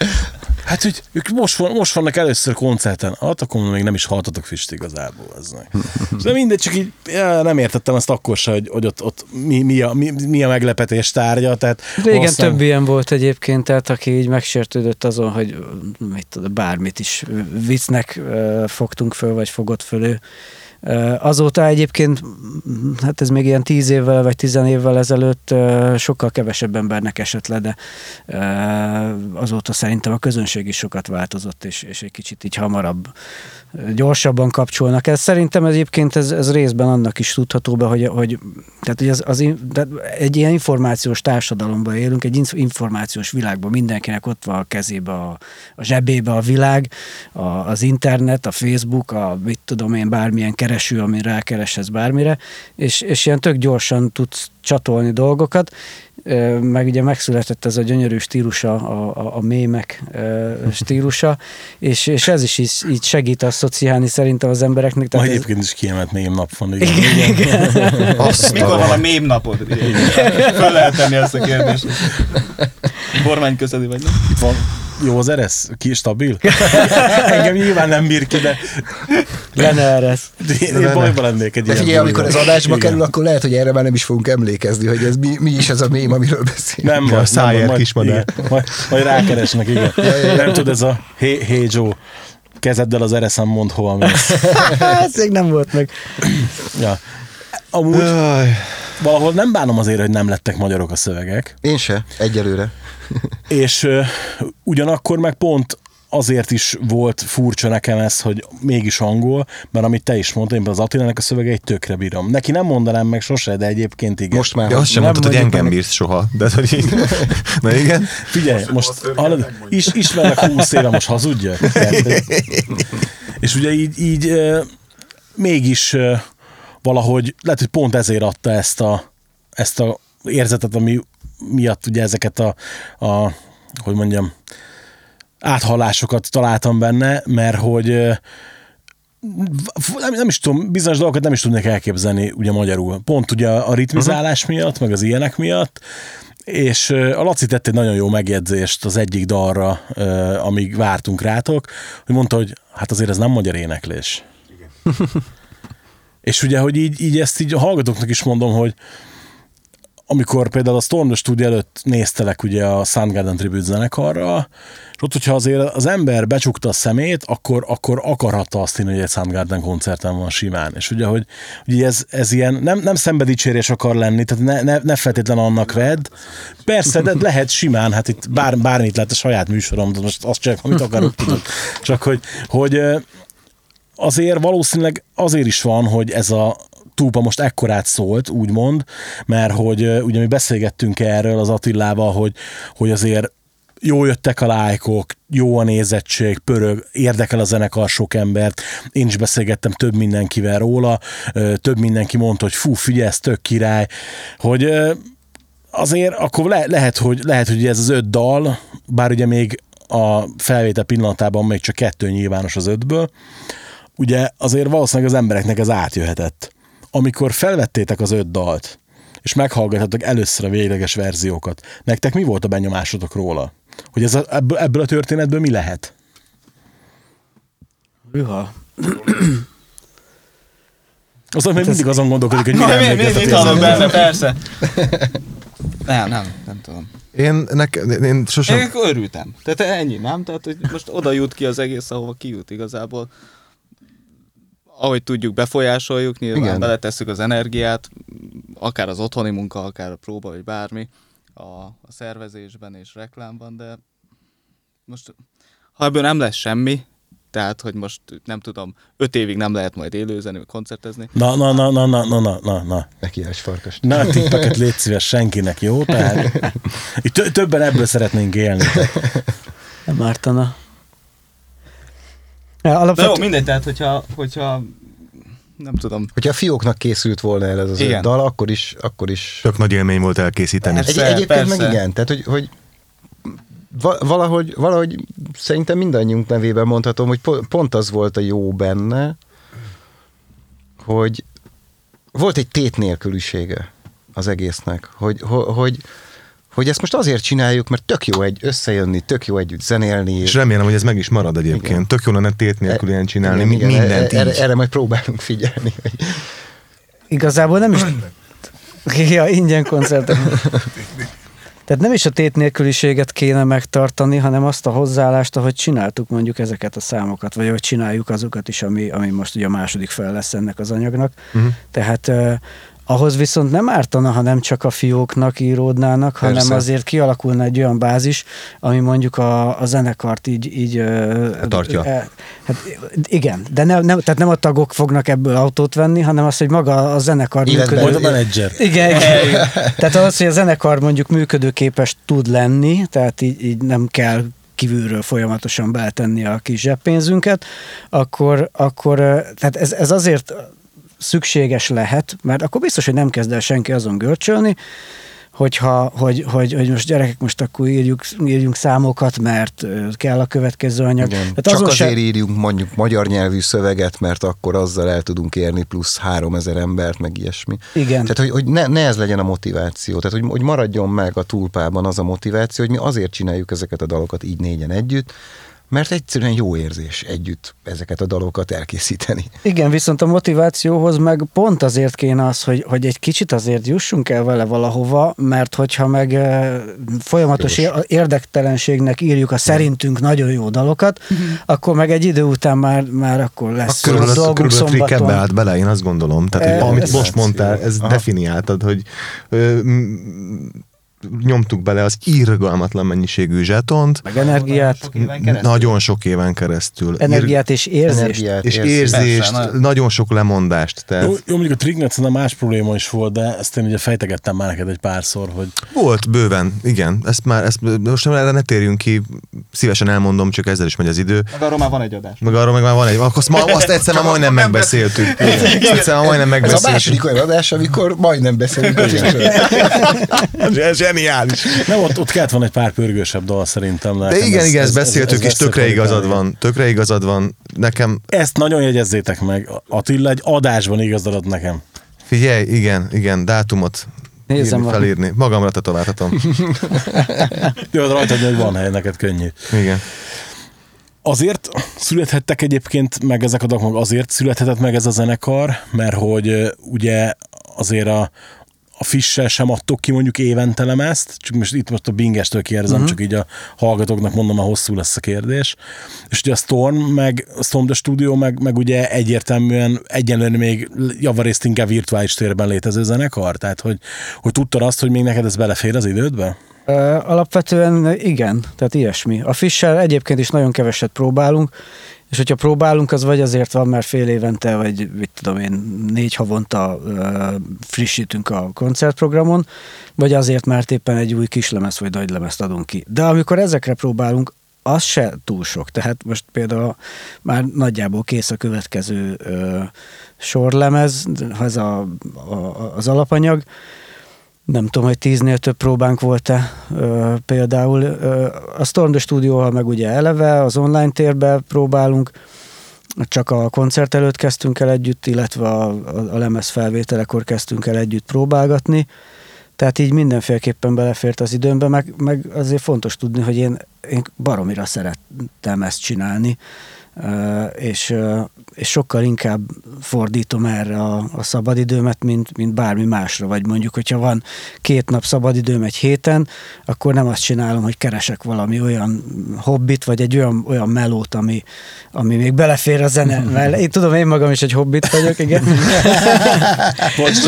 hát, hogy ők most, van, most vannak először koncerten. Hát akkor még nem is haltatok füst igazából. Az meg. De mindegy, csak így ja, nem értettem ezt akkor se, hogy, hogy ott, ott mi, mi, a, mi, mi, a meglepetés tárgya. Tehát Régen valószínűleg- több ilyen volt egyébként, tehát aki így megsértődött azon, hogy mit tudom, bármit is viccnek fogtunk föl, vagy fogott föl ő. Azóta egyébként, hát ez még ilyen tíz évvel, vagy tizen évvel ezelőtt sokkal kevesebb embernek esett le, de azóta szerintem a közönség is sokat változott, és, és egy kicsit így hamarabb, gyorsabban kapcsolnak. Ez szerintem egyébként ez, ez részben annak is tudható be, hogy, hogy, tehát, hogy az, az, de egy ilyen információs társadalomban élünk, egy inf- információs világban mindenkinek ott van a kezébe, a, a zsebébe a világ, a, az internet, a Facebook, a mit tudom én, bármilyen kereső, ami rákereshez bármire, és, és ilyen tök gyorsan tudsz csatolni dolgokat, meg ugye megszületett ez a gyönyörű stílusa, a, a, a mémek stílusa, és, és ez is így, így segít asszociálni szerintem az embereknek. Ma Tehát ez, egyébként is kiemelt mém nap van. Igen. Azt Mikor a- van a mém napod? Föl lehet tenni ezt a kérdést. Kormány közeli vagy nem? Van jó az eresz? Ki stabil? Engem nyilván nem bír ki, de lenne erre ez. én, én bajba lennék egy De ilyen figyelj, amikor ez adásba Igen. kerül, akkor lehet, hogy erre már nem is fogunk emlékezni, hogy ez mi, mi is ez a mém, amiről beszélünk. Nem, Ja, baj, szájért kismadár. majd, majd rákeresnek, igen. Nem tudod, ez a hey, hey Joe, kezeddel az ereszem mond hova mész. ez még nem volt meg. Ja. Amúgy valahol nem bánom azért, hogy nem lettek magyarok a szövegek, Én se, egyelőre. és ö, ugyanakkor meg pont azért is volt furcsa nekem ez, hogy mégis angol, mert amit te is mondtad, én az Attilának a szövegeit tökre bírom. Neki nem mondanám meg sose, de egyébként igen. Most már. Ja, azt sem Nem mondtad, hogy engem bírsz soha. De hogy így... Na igen. Figyelj, most ő hallod, is, ismernek 20 éve, most hazudja. És ugye így, így mégis valahogy, lehet, hogy pont ezért adta ezt a, ezt a érzetet, ami miatt ugye ezeket a, a hogy mondjam, áthallásokat találtam benne, mert hogy nem, nem is tudom, bizonyos dolgokat nem is tudnék elképzelni ugye magyarul. Pont ugye a ritmizálás uh-huh. miatt, meg az ilyenek miatt, és a Laci tett egy nagyon jó megjegyzést az egyik dalra, amíg vártunk rátok, hogy mondta, hogy hát azért ez nem magyar éneklés. és ugye, hogy így, így ezt így a hallgatóknak is mondom, hogy amikor például a Storm the Studio előtt néztelek ugye a Soundgarden Tribute zenekarra, és ott, hogyha azért az ember becsukta a szemét, akkor, akkor akarhatta azt hinni, hogy egy Soundgarden koncerten van simán. És ugye, hogy, hogy ez, ez ilyen nem, nem szembedicsérés akar lenni, tehát ne, ne, ne feltétlen annak vedd. Persze, de lehet simán, hát itt bár, bármit lehet a saját műsorom, de most azt csinálok, amit akarok, tudod. Csak hogy, hogy azért valószínűleg azért is van, hogy ez a túpa most ekkorát szólt, úgymond, mert hogy ugye mi beszélgettünk erről az Attilával, hogy, hogy azért jó jöttek a lájkok, jó a nézettség, pörög, érdekel a zenekar sok embert. Én is beszélgettem több mindenkivel róla, több mindenki mondta, hogy fú, figyelj, ez tök király, hogy azért akkor le, lehet, hogy, lehet, hogy ez az öt dal, bár ugye még a felvétel pillanatában még csak kettő nyilvános az ötből, ugye azért valószínűleg az embereknek ez átjöhetett. Amikor felvettétek az öt dalt, és meghallgathatok először a végleges verziókat, nektek mi volt a benyomásotok róla? Hogy ez a, ebből, ebből a történetből mi lehet? Hűha. Azon még mindig azon gondolkodik, hogy mire mi, mi, mit hallok benne, persze. Nem, nem, nem tudom. Én, nek, én sosem... Én örültem. Tehát ennyi, nem? Tehát, hogy most oda jut ki az egész, ahova kijut igazából. Ahogy tudjuk, befolyásoljuk, nyilván Igen. Beletesszük az energiát, akár az otthoni munka, akár a próba, vagy bármi a, a szervezésben és reklámban, de most ha ebből nem lesz semmi, tehát hogy most nem tudom, öt évig nem lehet majd élőzni, vagy koncertezni. Na, na, na, na, na, na, na, na, na. Neki is farkas. Na, a tippeket légy szíves senkinek, jó? Tehát itt tö- többen ebből szeretnénk élni. Nem ártana. Alapvető... jó, mindegy, tehát hogyha, hogyha nem tudom, Hogyha a fióknak készült volna el ez az Igen. dal, akkor is, akkor is Tök nagy élmény volt elkészíteni. Egy, Persze, egyébként meg persze. igen, tehát hogy, hogy va- valahogy, valahogy szerintem mindannyiunk nevében mondhatom, hogy po- pont az volt a jó benne, hogy volt egy tét nélkülisége az egésznek, hogy, ho- hogy, hogy ezt most azért csináljuk, mert tök jó egy összejönni, tök jó együtt zenélni. És remélem, hogy ez meg is marad egyébként. Igen. Tök jó lenne tét nélkül ilyen csinálni, Igen, igen, igen, mindent erre, így. erre majd próbálunk figyelni. Hogy Igazából nem is... Ja, ingyen koncertek. Tehát nem is a tét nélküliséget kéne megtartani, hanem azt a hozzáállást, ahogy csináltuk mondjuk ezeket a számokat, vagy ahogy csináljuk azokat is, ami, ami most ugye a második fel lesz ennek az anyagnak. Uh-huh. Tehát eh, ahhoz viszont nem ártana, ha nem csak a fióknak íródnának, hanem Persze. azért kialakulna egy olyan bázis, ami mondjuk a, a zenekart így... így Tartja. eh, hát igen, de nem, nem, tehát nem a tagok fognak ebből autót venni, hanem az, hogy maga a zenekar Életben- Majd a menedzser. igen, igen, igen. Tehát az, hogy a zenekar mondjuk működőképes tud lenni, tehát így, így nem kell kívülről folyamatosan beletenni a kis zseppénzünket, akkor, akkor tehát ez, ez azért szükséges lehet, mert akkor biztos, hogy nem kezd el senki azon görcsölni, hogyha, hogy, hogy, hogy most gyerekek, most akkor írjuk, írjunk számokat, mert kell a következő anyag. Igen. Tehát Csak azért se- írjunk mondjuk magyar nyelvű szöveget, mert akkor azzal el tudunk érni plusz három ezer embert, meg ilyesmi. Igen. Tehát, hogy, hogy ne, ne ez legyen a motiváció. Tehát, hogy, hogy maradjon meg a túlpában az a motiváció, hogy mi azért csináljuk ezeket a dalokat így négyen együtt, mert egyszerűen jó érzés együtt ezeket a dalokat elkészíteni. Igen, viszont a motivációhoz meg pont azért kéne az, hogy, hogy egy kicsit azért jussunk el vele valahova, mert hogyha meg folyamatos ér- érdektelenségnek írjuk a szerintünk nagyon jó dalokat, akkor meg egy idő után már, már akkor lesz Körülbelül, dolgunk körülbelül Frick ebbe szombaton. állt bele, én azt gondolom. Tehát, hogy Eh, amit most mondtál, ez definiáltad, hogy ö, m- nyomtuk bele az irgalmatlan mennyiségű zsetont, Meg energiát, Sok nagyon sok éven keresztül. energiát és érzést. Energiát, és érzést. Persze, na. nagyon sok lemondást. Tehát Jó, jó, mondjuk a Trignet szerintem más probléma is volt, de ezt én ugye fejtegettem már neked egy párszor, hogy Volt bőven, igen. Ezt már, ezt, most erre ne térjünk ki, szívesen elmondom, csak ezzel is megy az idő. Meg arról már van egy adás. Meg arról meg már van egy, akkor azt, ma, azt egyszer már majdnem megbeszéltük. Egyszer már majdnem Ez a megbeszéltük. második olyan adás, amikor majdnem beszélünk. Zseniális. nem, ott, ott kellett volna egy pár pörgősebb dal szerintem. De igen, ez- igen, ez- ezt ez- beszéltük, ez és tökre veszett igazad van. Tökre igazad van. Nekem, Ezt nagyon jegyezzétek meg. Attila egy adásban igazad ad nekem. figyelj, igen, igen, dátumot Nézem írni, a- felírni. Magamra tetováltatom. Jó, rajtad, hogy van hely, neked könnyű. Igen. Azért születhettek egyébként meg ezek a dolgok, meg azért születhetett meg ez a zenekar, mert hogy ugye azért a, a Fissel sem adtok ki mondjuk évente lemezt, csak most itt most a Bingestől kérdezem, uh-huh. csak így a hallgatóknak mondom, mert hosszú lesz a kérdés. És ugye a Storm, meg a Storm the Studio, meg, meg ugye egyértelműen egyenlően még javarészt inkább virtuális térben létező zenekar, tehát hogy, hogy tudtad azt, hogy még neked ez belefér az idődbe? Alapvetően igen, tehát ilyesmi. A Fisher egyébként is nagyon keveset próbálunk, és hogyha próbálunk, az vagy azért van, mert fél évente, vagy mit tudom én, négy havonta ö, frissítünk a koncertprogramon, vagy azért, mert éppen egy új kislemez vagy nagylemezt adunk ki. De amikor ezekre próbálunk, az se túl sok. Tehát most például már nagyjából kész a következő ö, sorlemez, ez a, a, az alapanyag, nem tudom, hogy tíznél több próbánk volt-e ö, például. Ö, a Storm the Studio-val meg ugye eleve az online térbe próbálunk, csak a koncert előtt kezdtünk el együtt, illetve a, a, a lemez felvételekor kezdtünk el együtt próbálgatni. Tehát így mindenféleképpen belefért az időmbe, meg, meg azért fontos tudni, hogy én, én baromira szerettem ezt csinálni, és, és sokkal inkább fordítom erre a, a szabadidőmet, mint, mint bármi másra. Vagy mondjuk, hogyha van két nap szabadidőm egy héten, akkor nem azt csinálom, hogy keresek valami olyan hobbit, vagy egy olyan, olyan melót, ami, ami még belefér a zene mellé. Én tudom, én magam is egy hobbit vagyok, igen.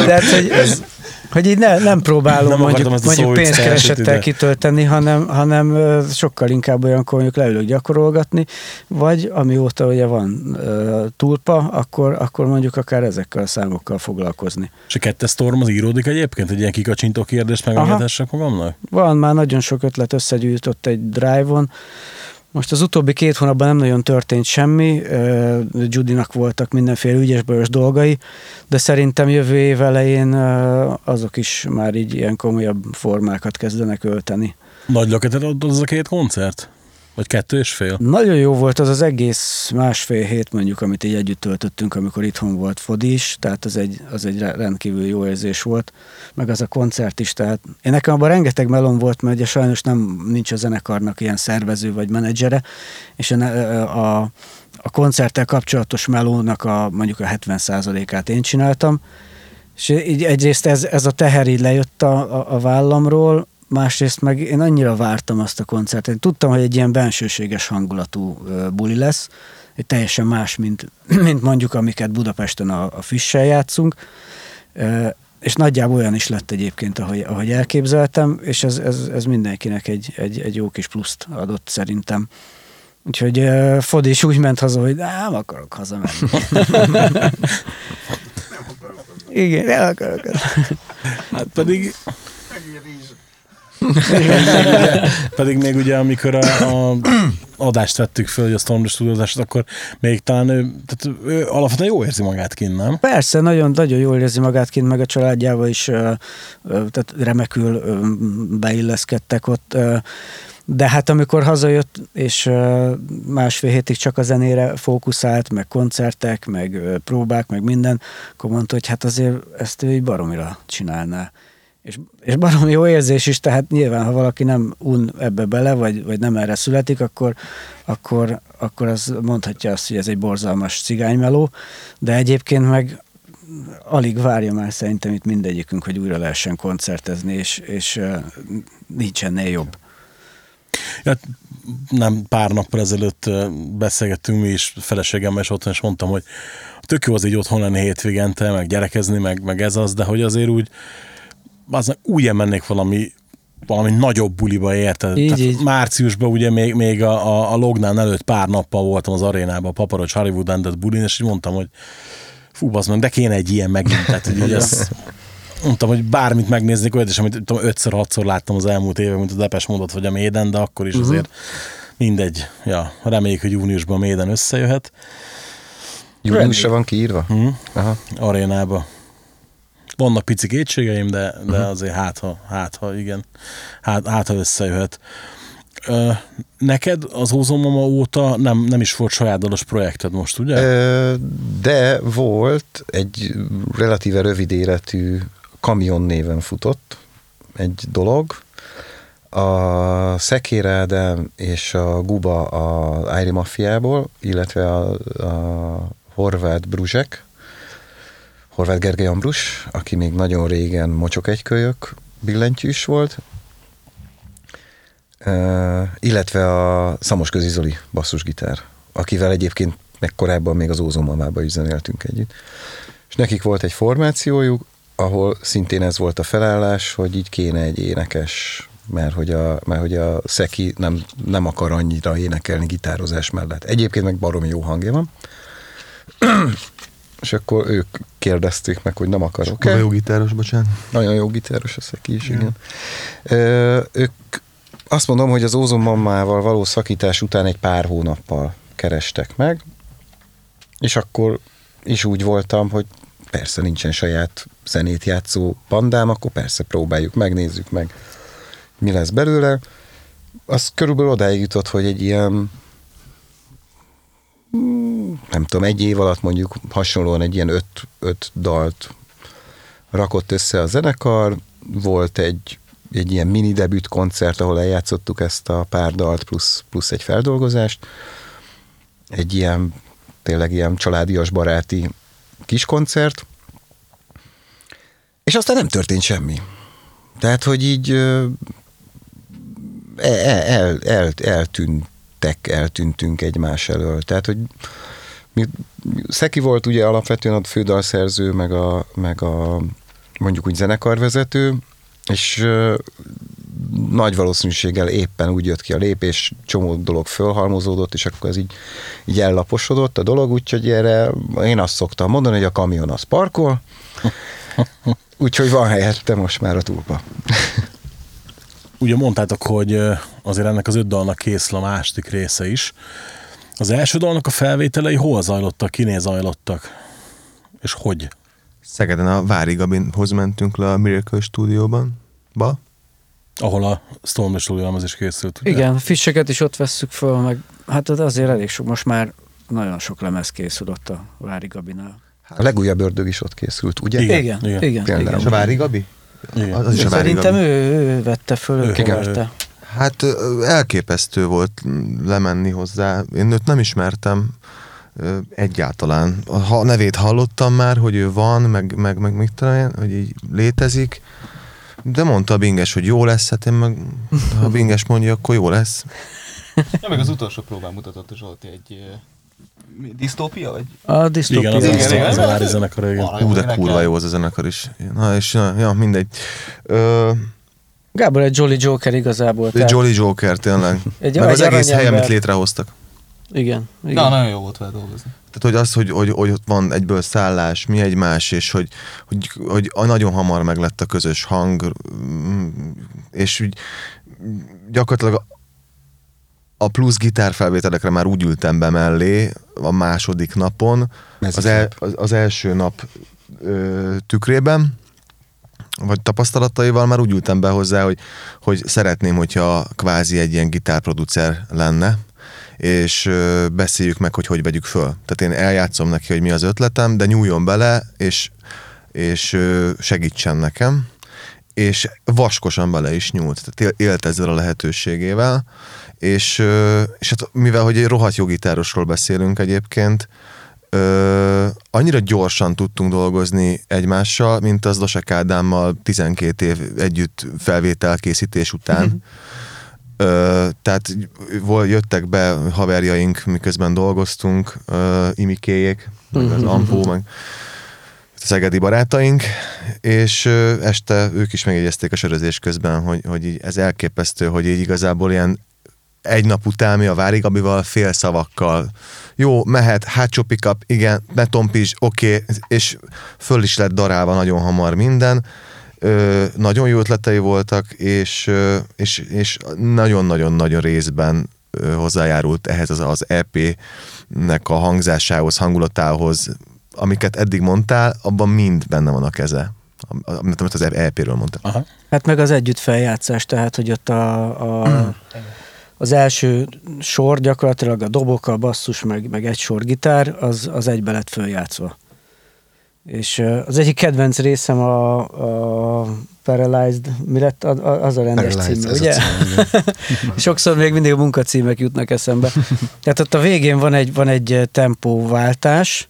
De hát, hogy ez, Hogy így ne, nem próbálom Nem mondjuk, mondjuk pénzkeresettel kitölteni, hanem, hanem sokkal inkább olyankor mondjuk leülök gyakorolgatni, vagy amióta ugye van ö, tulpa, akkor, akkor mondjuk akár ezekkel a számokkal foglalkozni. És a kettes storm az íródik egyébként, egy ilyen kikacsintó kérdést megengedhessek magamnak? Van már nagyon sok ötlet összegyűjtött egy drive-on. Most az utóbbi két hónapban nem nagyon történt semmi, ö, Judynak voltak mindenféle ügyes dolgai, de szerintem jövő év elején azok is már így ilyen komolyabb formákat kezdenek ölteni. Nagy löketet adott az a két koncert? Vagy kettő és fél? Nagyon jó volt az az egész másfél hét mondjuk, amit így együtt töltöttünk, amikor itthon volt Fodi is, tehát az egy, az egy rendkívül jó érzés volt, meg az a koncert is, tehát én nekem abban rengeteg melon volt, mert ugye sajnos nem nincs a zenekarnak ilyen szervező vagy menedzsere, és a, a, a koncerttel kapcsolatos melónak a mondjuk a 70%-át én csináltam, és így egyrészt ez, ez a teher így lejött a, a, a vállamról, másrészt meg én annyira vártam azt a koncertet. Én tudtam, hogy egy ilyen bensőséges hangulatú buli lesz, egy teljesen más, mint, mint mondjuk amiket Budapesten a, a Fissel játszunk, és nagyjából olyan is lett egyébként, ahogy, ahogy elképzeltem, és ez, ez, ez mindenkinek egy, egy, egy jó kis pluszt adott szerintem. Úgyhogy uh, Fodi is úgy ment haza, hogy nem akarok hazamenni. Igen, nem akarok. Hát pedig... pedig még ugye, amikor a, a adást vettük föl, hogy a Storm stúdiózást, akkor még talán ő, tehát ő alapvetően jó érzi magát kint, nem? Persze, nagyon, nagyon jól érzi magát kint, meg a családjával is tehát remekül beilleszkedtek ott. De hát amikor hazajött, és másfél hétig csak a zenére fókuszált, meg koncertek, meg próbák, meg minden, akkor mondta, hogy hát azért ezt ő így baromira csinálná. És, és baromi jó érzés is, tehát nyilván, ha valaki nem un ebbe bele, vagy, vagy nem erre születik, akkor, akkor, akkor az mondhatja azt, hogy ez egy borzalmas cigánymeló, de egyébként meg alig várja már szerintem itt mindegyikünk, hogy újra lehessen koncertezni, és, és nincs ennél jobb. Ja, nem pár nappal ezelőtt beszélgettünk mi is feleségemmel, és otthon is mondtam, hogy tök jó az így otthon lenni hétvégente, meg gyerekezni, meg, meg ez az, de hogy azért úgy az úgy mennék valami valami nagyobb buliba érted. Így, Tehát így. Márciusban ugye még, még a, a, a Lognán előtt pár nappal voltam az arénában, a Paparocs Hollywood Ended bulin, és így mondtam, hogy fú, bazd meg, de kéne egy ilyen megint. Tehát, hogy így ez, mondtam, hogy bármit megnéznék, olyat is, amit tudom, ötször, hatszor láttam az elmúlt évek, mint a Depes Módot vagy a Méden, de akkor is uh-huh. azért mindegy. Ja, reméljük, hogy júniusban a Méden összejöhet Júniusra van kiírva? Hm? Aha. arénába. Vannak pici kétségeim, de, de azért hát ha, hát ha igen, hát, hát ha összejöhet. Ö, neked az Ózomama óta nem, nem is volt saját dalos projekted most, ugye? De volt egy relatíve rövid életű kamion néven futott egy dolog. A Szekér Ádám és a Guba a Ári Mafiából, illetve a, a Horváth Bruzsek, Horváth Gergely Ambrus, aki még nagyon régen mocsok egykölyök billentyűs volt, Uh, illetve a Szamos Közi Zoli basszusgitár, akivel egyébként meg korábban még az Ózonmamába is zenéltünk együtt. És nekik volt egy formációjuk, ahol szintén ez volt a felállás, hogy így kéne egy énekes, mert hogy a, mert hogy a Szeki nem, nem akar annyira énekelni gitározás mellett. Egyébként meg baromi jó hangja van. És akkor ők kérdezték meg, hogy nem akarok Okay. Jó gitáros, bocsánat. nagyon jó gitáros a Szeki is, igen. Ö, ők azt mondom, hogy az Ózon mammával való szakítás után egy pár hónappal kerestek meg, és akkor is úgy voltam, hogy persze nincsen saját zenét játszó bandám, akkor persze próbáljuk, megnézzük meg, mi lesz belőle. Az körülbelül odáig jutott, hogy egy ilyen nem tudom, egy év alatt mondjuk hasonlóan egy ilyen öt, öt dalt rakott össze a zenekar, volt egy, egy ilyen mini debüt koncert, ahol eljátszottuk ezt a pár dalt plusz, plusz egy feldolgozást, egy ilyen tényleg ilyen családias baráti kis koncert, és aztán nem történt semmi. Tehát, hogy így el, el, el, eltűntek, eltűntünk egymás elől. Tehát, hogy Szeki volt ugye alapvetően a fődalszerző, meg a, meg a mondjuk úgy zenekarvezető, és ö, nagy valószínűséggel éppen úgy jött ki a lépés, csomó dolog fölhalmozódott, és akkor ez így, így ellaposodott a dolog, úgyhogy erre én azt szoktam mondani, hogy a kamion az parkol, úgyhogy van helyette most már a túlpa. Ugye mondtátok, hogy azért ennek az öt dalnak készül a második része is. Az első dalnak a felvételei hol zajlottak, kinél zajlottak? És hogy? Szegeden a Vári Gabinhoz mentünk le a Miracle stúdióban. Ba? Ahol a Storm Studio is készült. ugye? Igen, fisseket is ott vesszük föl, meg hát ott azért elég sok, most már nagyon sok lemez készül ott a Vári Gabinál. A legújabb ördög is ott készült, ugye? Igen. Igen, igen, igen. Például. igen. És a Vári Gabi? Igen. Az is a Vári Szerintem Gabi. ő, ő vette föl, ő Igen. keverte. Hát elképesztő volt lemenni hozzá. Én őt nem ismertem egyáltalán. Ha a nevét hallottam már, hogy ő van, meg, meg, meg mit tudom én, hogy így létezik, de mondta a Binges, hogy jó lesz, hát én meg, ha Binges mondja, akkor jó lesz. Ja, meg az utolsó próbán mutatott a Zsolti egy mi, disztópia, vagy? A disztópia. Igen, az, Igen, az, igen. az a Vári zenekar, igen. Arra Hú, de énekel. kurva jó az a zenekar is. Na, és ja, ja mindegy. Ö, Gábor egy Jolly Joker igazából. tehát- Jolly Joker tényleg. Egy- Meg az egy egész hely, amit létrehoztak. Igen, igen. Na, nagyon jó volt vele dolgozni. Tehát, hogy az, hogy, hogy, hogy ott van egyből szállás, mi egymás, és hogy, hogy, hogy a- nagyon hamar meglett a közös hang, mm, és úgy gyakorlatilag a plusz gitárfelvételekre már úgy ültem be mellé a második napon, az, el, az, az első nap ö, tükrében, vagy tapasztalataival már úgy ültem be hozzá, hogy, hogy szeretném, hogyha kvázi egy ilyen gitárproducer lenne, és beszéljük meg, hogy hogy vegyük föl. Tehát én eljátszom neki, hogy mi az ötletem, de nyúljon bele, és, és segítsen nekem, és vaskosan bele is nyúlt, tehát él- élt ezzel a lehetőségével, és, és hát mivel, hogy egy rohadt jó gitárosról beszélünk egyébként, ö, annyira gyorsan tudtunk dolgozni egymással, mint az Dosek Ádámmal 12 év együtt felvételkészítés után. Ö, tehát jöttek be haverjaink, miközben dolgoztunk, ö, imikéjék, meg az Ampó, meg a szegedi barátaink, és ö, este ők is megjegyezték a sörözés közben, hogy, hogy így ez elképesztő, hogy így igazából ilyen egy nap után mi a Vári Gabival fél szavakkal. Jó, mehet, hátsó pickup, igen, ne tompizs, oké, okay, és föl is lett darálva nagyon hamar minden. Ö, nagyon jó ötletei voltak, és, és, és nagyon-nagyon-nagyon részben hozzájárult ehhez az, az EP-nek a hangzásához, hangulatához, amiket eddig mondtál, abban mind benne van a keze. Am- Amit amit az EP-ről mondtam. Aha. Hát meg az együtt feljátszás, tehát hogy ott a, a, az első sor gyakorlatilag a dobok, a basszus, meg, meg egy sor gitár, az, az egybe lett följátszva. És az egyik kedvenc részem a, a Paralyzed, mi lett az a rendes Paralyzed, címe, ez a ugye? cím. Sokszor még mindig a munkacímek jutnak eszembe. Tehát ott a végén van egy, van egy tempóváltás,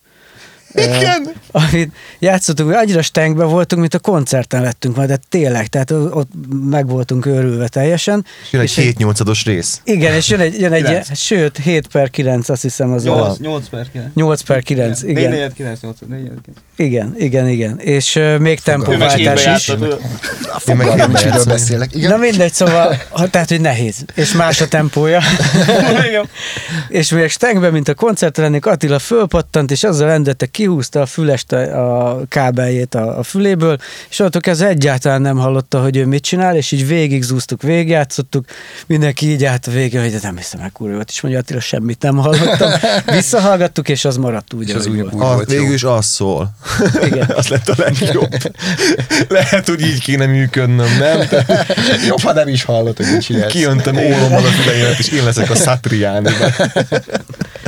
igen. amit játszottunk, annyira stengbe voltunk, mint a koncerten lettünk majd, de tényleg, tehát ott meg voltunk őrülve teljesen. És jön egy És egy- 7 8 rész. Igen, és jön egy, jön egy Kilenc. sőt, 7 per 9, azt hiszem az a... 8, 8 per 9. 8 per 9, igen. 4 9, 8, 4 9. Igen, igen, igen. És ö, még meg tempóváltás is. Én meg is, játszani. beszélek. Igen. Na mindegy, szóval, tehát, hogy nehéz. És más a tempója. És még stengben, mint a koncertre lennék, Attila fölpattant, és azzal rendette, kihúzta a fülest a, a kábeljét a, a füléből, és onnantól kezdve egyáltalán nem hallotta, hogy ő mit csinál, és így végig zúztuk, végigjátszottuk, mindenki így állt a végén, hogy de nem hiszem, hogy kurva és mondja Attila, semmit nem hallottam. Visszahallgattuk, és az maradt úgy, És az úgy, úgy volt jó. végül is az szól. Igen. az lett a legjobb. Lehet, hogy így kéne működnöm, nem? Te Jobb, ha nem is hallod, hogy mit csinálsz. kiöntöm ólommal a füleimet, és én leszek a Satriani.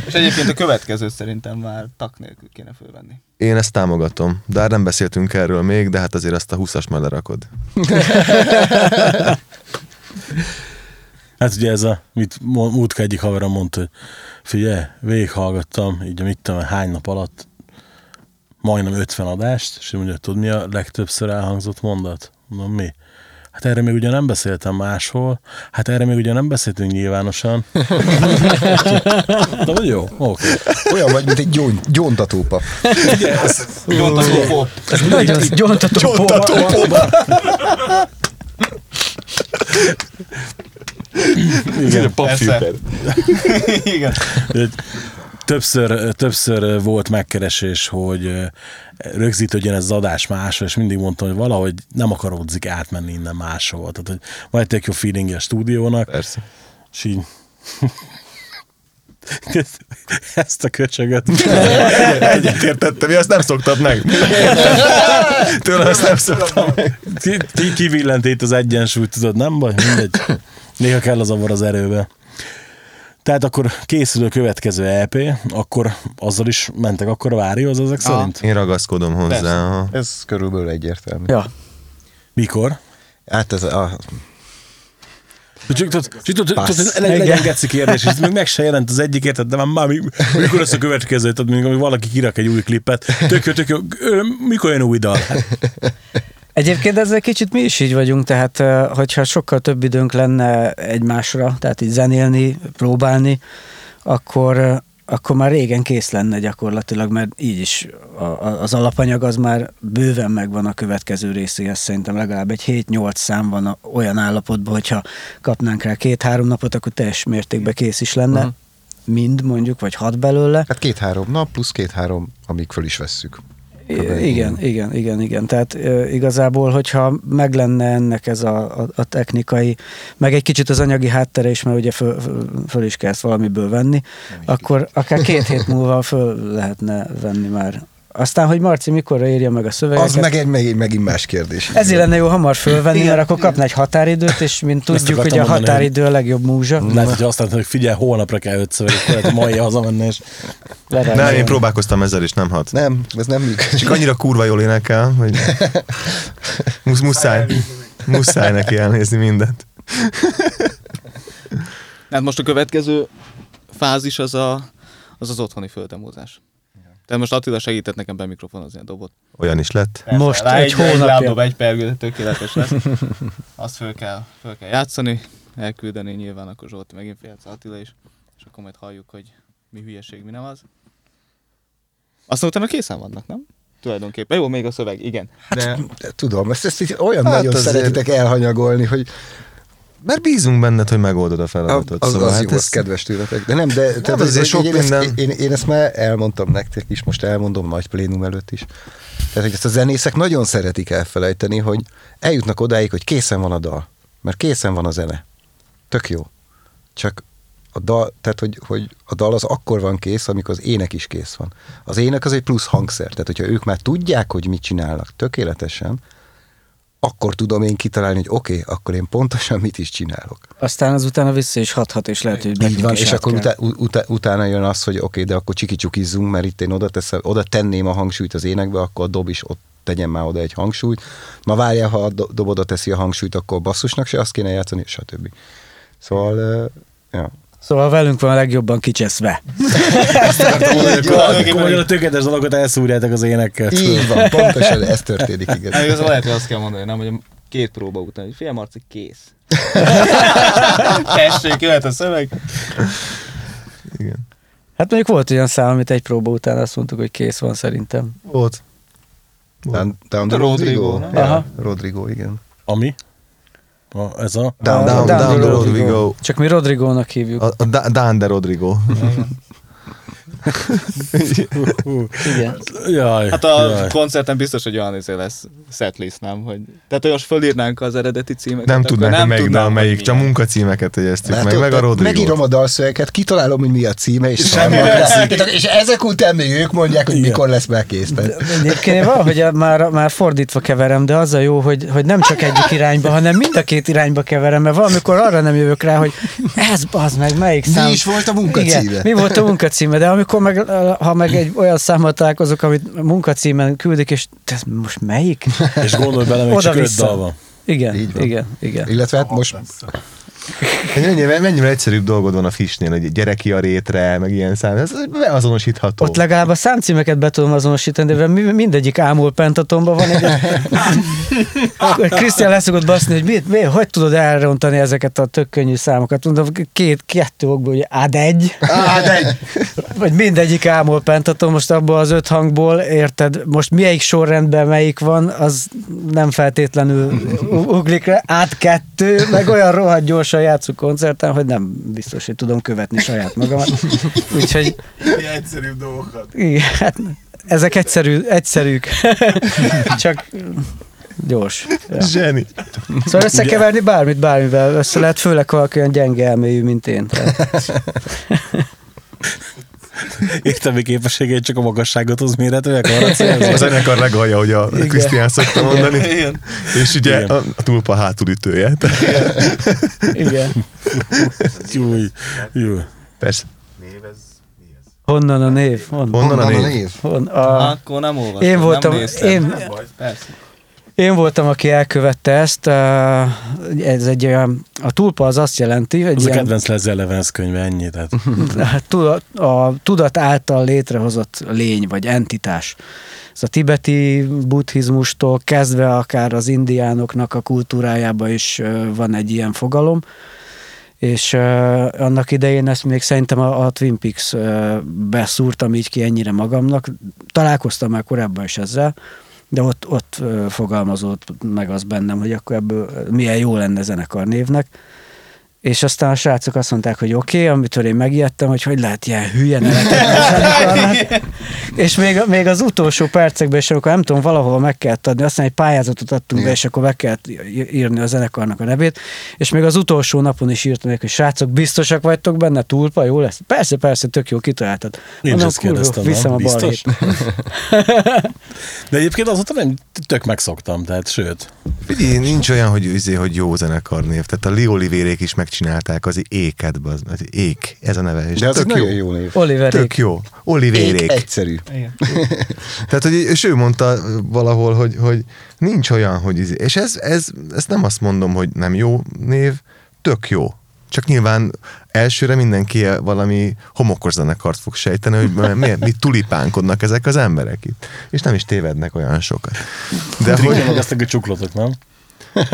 És egyébként a következő szerintem már tak nélkül kéne fölvenni. Én ezt támogatom. De hát nem beszéltünk erről még, de hát azért ezt a 20-as már lerakod. Hát ugye ez a, mit múltkor egyik haverom mondta, hogy figyelj, végighallgattam, így a mit tudom, hány nap alatt majdnem 50 adást, és mondja, tudod mi a legtöbbször elhangzott mondat? Mondom, mi? Hát erre még ugye nem beszéltem máshol. Hát erre még ugye nem beszéltünk nyilvánosan. De jó? Oké. Olyan vagy, mint egy gyón, gyóntatópap. Nyomtató pop. Nagyon gyontató Igen. Persze. Igen. Többször, többször volt megkeresés, hogy rögzítődjön ez az adás máshol, és mindig mondtam, hogy valahogy nem akaródzik átmenni innen máshol. Tehát, hogy van egy tök jó feelingje a stúdiónak, Persze. és így ezt a köcsögöt. Egyetértettem, azt nem szoktad meg. Tőle ezt nem szoktam meg. Ki, ki kivillent itt az egyensúlyt, tudod, nem baj? Mindegy. Néha kell az avar az erőbe. Tehát akkor készül a következő EP, akkor azzal is mentek akkor a várióz ezek Aha. szerint? Én ragaszkodom hozzá. Persze. aha. Ez körülbelül egyértelmű. Ja. Mikor? Hát ez a, Csak tudod, geci kérdés, és még meg se jelent az egyik, érted, de már, már mi- mikor lesz a következő, tehát még amikor valaki kirak egy új klipet, tök jó, tök jó, mikor jön új dal? Egyébként ezzel kicsit mi is így vagyunk, tehát eh, hogyha sokkal több időnk lenne egymásra, tehát így zenélni, próbálni, akkor, akkor már régen kész lenne gyakorlatilag, mert így is a, a, az alapanyag az már bőven megvan a következő részéhez, szerintem legalább egy 7-8 szám van a, olyan állapotban, hogyha kapnánk rá két-három napot, akkor teljes mértékben kész is lenne, uh-huh. mind mondjuk, vagy hat belőle. hát két-három nap plusz két-három, amíg föl is vesszük. Igen, igen, igen, igen. Tehát ö, igazából, hogyha meg lenne ennek ez a, a, a technikai, meg egy kicsit az anyagi háttere is, mert ugye föl, föl, is kell ezt valamiből venni, akkor akár két hét múlva föl lehetne venni már. Aztán, hogy Marci mikorra írja meg a szövegeket. Az meg egy, meg, megint más kérdés. Ezért lenne jó hamar fölvenni, mert akkor kapna egy határidőt, és mint tudjuk, hogy a határidő a legjobb múzsa. lehet, hogy azt hogy figyelj, holnapra kell öt szöveg, akkor lehet mai hazamenni, és Nem, én próbálkoztam ezzel is, nem hat. Nem, ez nem működik. Csak annyira kurva jól énekel, hogy musz, muszáj, muszáj neki elnézni mindent. Hát most a következő fázis az a, az, az otthoni földemózás. Tehát most Attila segített nekem bemikrofonozni a dobot. Olyan is lett. Most Rá egy Egy hónapja. lábdob, egy pergő, tökéletes lesz. Azt föl kell, föl kell játszani, elküldeni nyilván, akkor Zsolti megint félsz Attila is, és akkor majd halljuk, hogy mi hülyeség, mi nem az. Aztán utána készen vannak, nem? Tulajdonképpen. Jó, még a szöveg, igen. De De Tudom, ezt, ezt olyan Hát nagyon azért- szeretitek elhanyagolni, hogy Mert bízunk benned, hogy megoldod a feladatot. az, szóval az hát jó, az ez- kedves tőletek. De nem, de tehát, azért sok én, minden- Ezt, én, én, ezt már elmondtam nektek is, most elmondom nagy plénum előtt is. Tehát, hogy ezt a zenészek nagyon szeretik elfelejteni, hogy eljutnak odáig, hogy készen van a dal. Mert készen van a zene. Tök jó. Csak a dal, tehát hogy, hogy a dal az akkor van kész, amikor az ének is kész van. Az ének az egy plusz hangszer. Tehát, hogyha ők már tudják, hogy mit csinálnak tökéletesen, akkor tudom én kitalálni, hogy oké, okay, akkor én pontosan mit is csinálok. Aztán azután vissza is hathat, és lehet, hogy Így van, és akkor utá, utá, utána jön az, hogy oké, okay, de akkor csikicsukizzunk, mert itt én oda, teszem, oda tenném a hangsúlyt az énekbe, akkor a dob is ott tegyen már oda egy hangsúlyt. Na várjál, ha a do- dob oda teszi a hangsúlyt, akkor basszusnak se azt kéne játszani, stb. Szóval, ja. Szóval velünk van a legjobban kicseszve. akkor magyar a tökéletes dalokat elszúrjátok az énekkel. Így van, pontosan ez történik, igazán lehet, hogy azt kell mondani, nem, hogy két próba után, hogy fél Marci, kész. Tessék, jöhet a szöveg. Igen. Hát mondjuk volt olyan szám, amit egy próba után azt mondtuk, hogy kész van szerintem. Volt. Down, down the Rodrigo, Rodrigo. Aha. Rodrigo, igen. Ami? A, ez a? Down, Down, down, the road we go. Csak mi Rodrigónak hívjuk. A, a Da- Dan de Rodrigo. Igen. Jaj, Hát a jaj. koncerten biztos, hogy olyan izé lesz setlist, nem? Hogy, tehát olyan fölírnánk az eredeti címeket. Nem tudnánk, hogy tudnám, dal hogy melyik, csak munkacímeket jegyeztük meg, meg a Rodrigo. Megírom a dalszövegeket, kitalálom, hogy mi a címe, és semmi És ezek után még ők mondják, hogy Igen. mikor lesz már kész. Egyébként valahogy a- már, már fordítva keverem, de az a jó, hogy, hogy nem csak egyik irányba, hanem mind a két irányba keverem, mert valamikor arra nem jövök rá, hogy ez az meg, melyik Mi szám. is volt a munkacíme? Igen, mi volt a munkacíme, de amikor meg, ha meg egy olyan számmal találkozok, amit munkacímen küldik, és ez most melyik? És gondolj bele, még csak öt dal van. Igen, Így van. igen, igen. Illetve hát most Mennyivel, mennyivel egyszerűbb dolgod van a Fishnél, hogy gyereki a rétre, meg ilyen szám, ez beazonosítható. Ott legalább a számcímeket be tudom azonosítani, de mi- mindegyik ámul pentatonban van. Egy, Akkor Krisztián leszokott baszni, hogy mit, mi, hogy tudod elrontani ezeket a tök könnyű számokat. Mondom, két, kettő okból, hogy ad egy, de egy. Vagy mindegyik ámul pentaton, most abból az öt hangból, érted, most melyik sorrendben melyik van, az nem feltétlenül uglik rá, át kettő, meg olyan rohadt gyorsan játszunk koncerten, hogy nem biztos, hogy tudom követni saját magamat. Úgyhogy Ilyen egyszerűbb dolgokat. igen, hát ezek egyszerű, egyszerűk, csak gyors. Ja. Zseni. Szóval összekeverni bármit bármivel össze lehet, főleg valaki olyan gyenge elmélyű, mint én. Tehát, Értelmi képességét csak a magasságot hoz mérhetőek arra A zenekar legalja, hogy a Krisztián szokta mondani. Igen. És ugye Igen. a, a tulpa hátulütője. igen. Jó, jó. Persze. Név ez mi ez? Honnan a név? Honnan? Honnan a Honnan név? Hon, a, Akkor nem olvastam, én voltam, nem néztem. én, Nem baj. Persze. Én voltam, aki elkövette ezt. Ez egy olyan, a tulpa az azt jelenti, hogy Ez a ilyen, kedvenc Leslie Evans könyve, ennyi. Tehát. a tudat, a tudat által létrehozott lény, vagy entitás. Ez a tibeti buddhizmustól kezdve akár az indiánoknak a kultúrájában is van egy ilyen fogalom, és uh, annak idején ezt még szerintem a, a Twin Peaks uh, beszúrtam így ki ennyire magamnak. Találkoztam már korábban is ezzel, de ott, ott fogalmazott meg az bennem, hogy akkor ebből milyen jó lenne zenekar névnek. És aztán a srácok azt mondták, hogy oké, okay, amitől én megijedtem, hogy hogy lehet ilyen hülye nevet adni a zenekarnak. És még, még az utolsó percekben, és amikor nem tudom, valahol meg kellett adni, aztán egy pályázatot adtunk be, és akkor meg kellett írni a zenekarnak a nevét, és még az utolsó napon is írtam nekik, hogy srácok, biztosak vagytok benne, tulpa, jó lesz? Persze, persze, tök jó, kitaláltad. Én is Mondom, ezt kérdeztem, viszem a nem? Balhét. De egyébként azóta nem tök megszoktam, tehát sőt. Figyelj, nincs olyan, hogy, izé, hogy jó zenekarnév. Tehát a Olivérék is megcsinálták az éket, az, az ék, ez a neve. És De az egy tök nagyon jó. jó név. Oliverék. Tök jó. Olivérék. Ék egyszerű. Igen. Tehát, hogy, és ő mondta valahol, hogy, hogy nincs olyan, hogy izé- és ez, ez, ez nem azt mondom, hogy nem jó név, tök jó. Csak nyilván elsőre mindenki valami homokos zenekart fog sejteni, hogy miért, mit tulipánkodnak ezek az emberek itt. És nem is tévednek olyan sokat. De De hogy meg ezt a csuklotok, nem?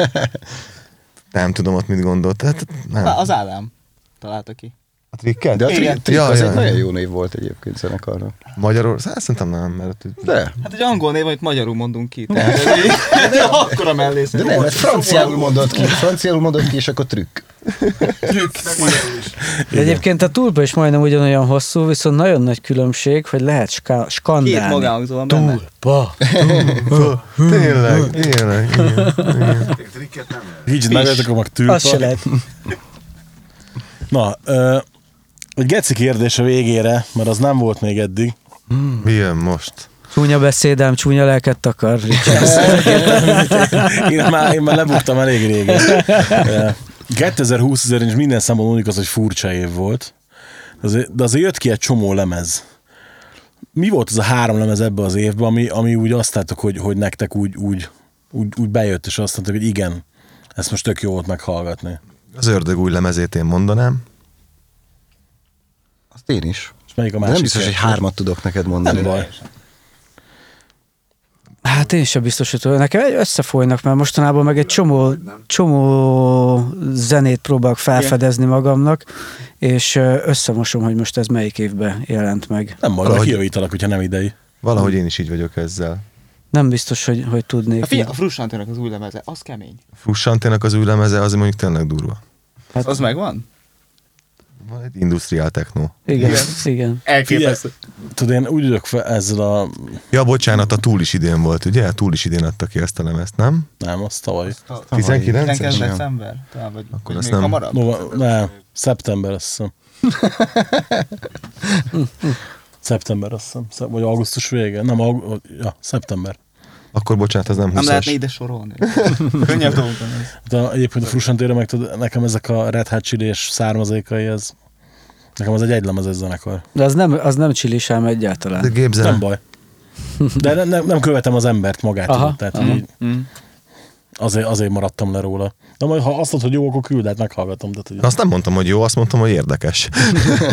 nem tudom ott mit gondolt. Hát, nem. Az Ádám találta ki. A trikket? De a Trick Ja, az ja, egy ja. nagyon jó név volt egyébként zenekarra. Magyarország? Hát szerintem nem, mert De. Hát egy angol név, amit magyarul mondunk ki. Tehát ez így, de akkora mellé De nem, mert franciául mondott ki, franciául mondott ki, és akkor trükk. Trükk. De egyébként a tulpa is majdnem ugyanolyan hosszú, viszont nagyon nagy különbség, hogy lehet ska- skandálni. Két magánhangzó van benne. Tulpa. tényleg, tényleg, igen, igen. Trikket nem lehet. Higgy meg, akkor meg tűlpa. Az se lehet. Na, egy geci kérdés a végére, mert az nem volt még eddig. Mi jön most? Csúnya beszédem, csúnya lelket takar. Én már, én már lebuktam elég régen. Ö, 2020 azért is minden számon úgy az, hogy furcsa év volt. De azért jött ki egy csomó lemez. Mi volt az a három lemez ebbe az évben, ami, ami úgy azt láttok, hogy, hogy nektek úgy, úgy, úgy, úgy bejött, és azt mondták, hogy igen, ezt most tök jó volt meghallgatni. Az ördög új lemezét én mondanám. Azt én is. És melyik a De másik? nem biztos, hogy hármat tudok neked mondani. Nem baj. Hát én sem biztos, hogy tudom. Nekem egy- összefolynak, mert mostanában meg egy csomó, csomó zenét próbálok felfedezni magamnak, és összemosom, hogy most ez melyik évben jelent meg. Nem baj, Valahogy- kijavítalak, hogyha nem idei. Valahogy én is így vagyok ezzel. Nem biztos, hogy, hogy tudnék. A, figyelj, így. a Frussantének az új lemeze, az kemény. Frussantének az új lemeze, az mondjuk tényleg durva. Hát- Az megvan? Van egy industriál techno. Igen, igen. Elképesztő. Tudod, én úgy ülök fel ezzel a... Ja, bocsánat, a túl is idén volt, ugye? Túl is idén adta ki ezt a lemezt, nem? Nem, az tavaly. 19 19 es december? Talán, vagy, Akkor azt még nem- hamarabb? Nova, nem, szeptember azt hiszem. szeptember azt hiszem. Vagy augusztus vége. Nem, aug- ja, szeptember. Akkor bocsánat, ez nem 20 Nem lehetne ide sorolni. Könnyebb dolgok van ez. De egyébként a Frusantére meg tudod, nekem ezek a Red Hot Chili és származékai, ez nekem az egy egylemezes zenekar. De az nem, az nem csilisám De egyáltalán. Nem gépzel. baj. De nem, nem, nem követem az embert magát, Aha, tudod, tehát aha. így Mm. azért, azért maradtam le róla. De majd ha azt mondod, hogy jó, akkor küld, hát meghallgatom. Tehát, hogy... Azt nem mondtam, hogy jó, azt mondtam, hogy érdekes.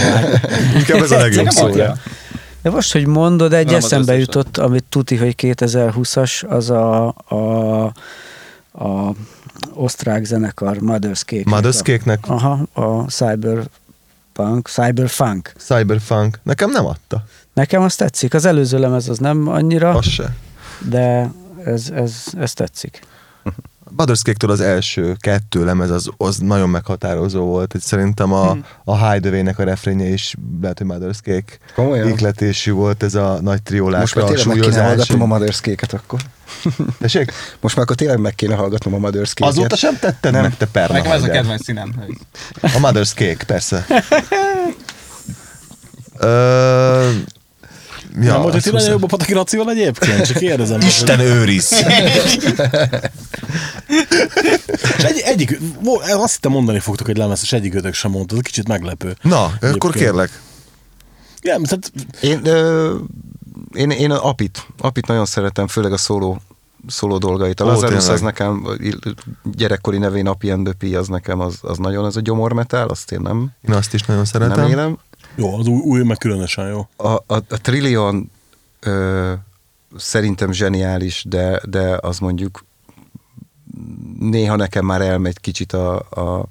Inkább ez a legjobb szó. De most, hogy mondod, egy Nem eszembe jutott, amit tuti, hogy 2020-as, az a, a, a osztrák zenekar Mother's Cake. Mother's Cake-nek Aha, a Cyberpunk, Cyberfunk. Cyberpunk. Nekem nem adta. Nekem az tetszik. Az előző lemez az nem annyira, Az se. de ez, ez, ez tetszik. Cake-től az első kettő lemez az, az nagyon meghatározó volt. Itt szerintem a, a Hideaway-nek a refrénje is lehet, hogy Cake Komolyan? ihletésű volt ez a nagy Most triólásra, már tényleg meg kéne hallgatnom a Mother's Cake-et akkor. Tessék? Most már akkor tényleg meg kéne hallgatnom a Mother's Cake-et. Azóta sem tetted Nem. meg, te perna Nekem ez a kedvenc színem. A Mother's Cake, persze. Ö, Ja, nem volt, hogy azt ti nagyon jobb a Pataki Lacival egyébként? Csak kérdezem. Isten őriz! És egy, egyik, azt hittem mondani fogtok egy lemez, és egyik sem mondta, ez kicsit meglepő. Na, akkor Egyébként. kérlek. Igen, tehát Én, ö, én, én Apit, Apit nagyon szeretem, főleg a szóló, szóló dolgait. A Lazarus az nekem, gyerekkori nevén Api and the az nekem az, az nagyon az a gyomormetál, azt én nem, Én azt is nagyon nem szeretem. élem. Jó, az új, új meg különösen jó. A, a, a Trillion ö, szerintem zseniális, de, de az mondjuk néha nekem már elmegy kicsit a, a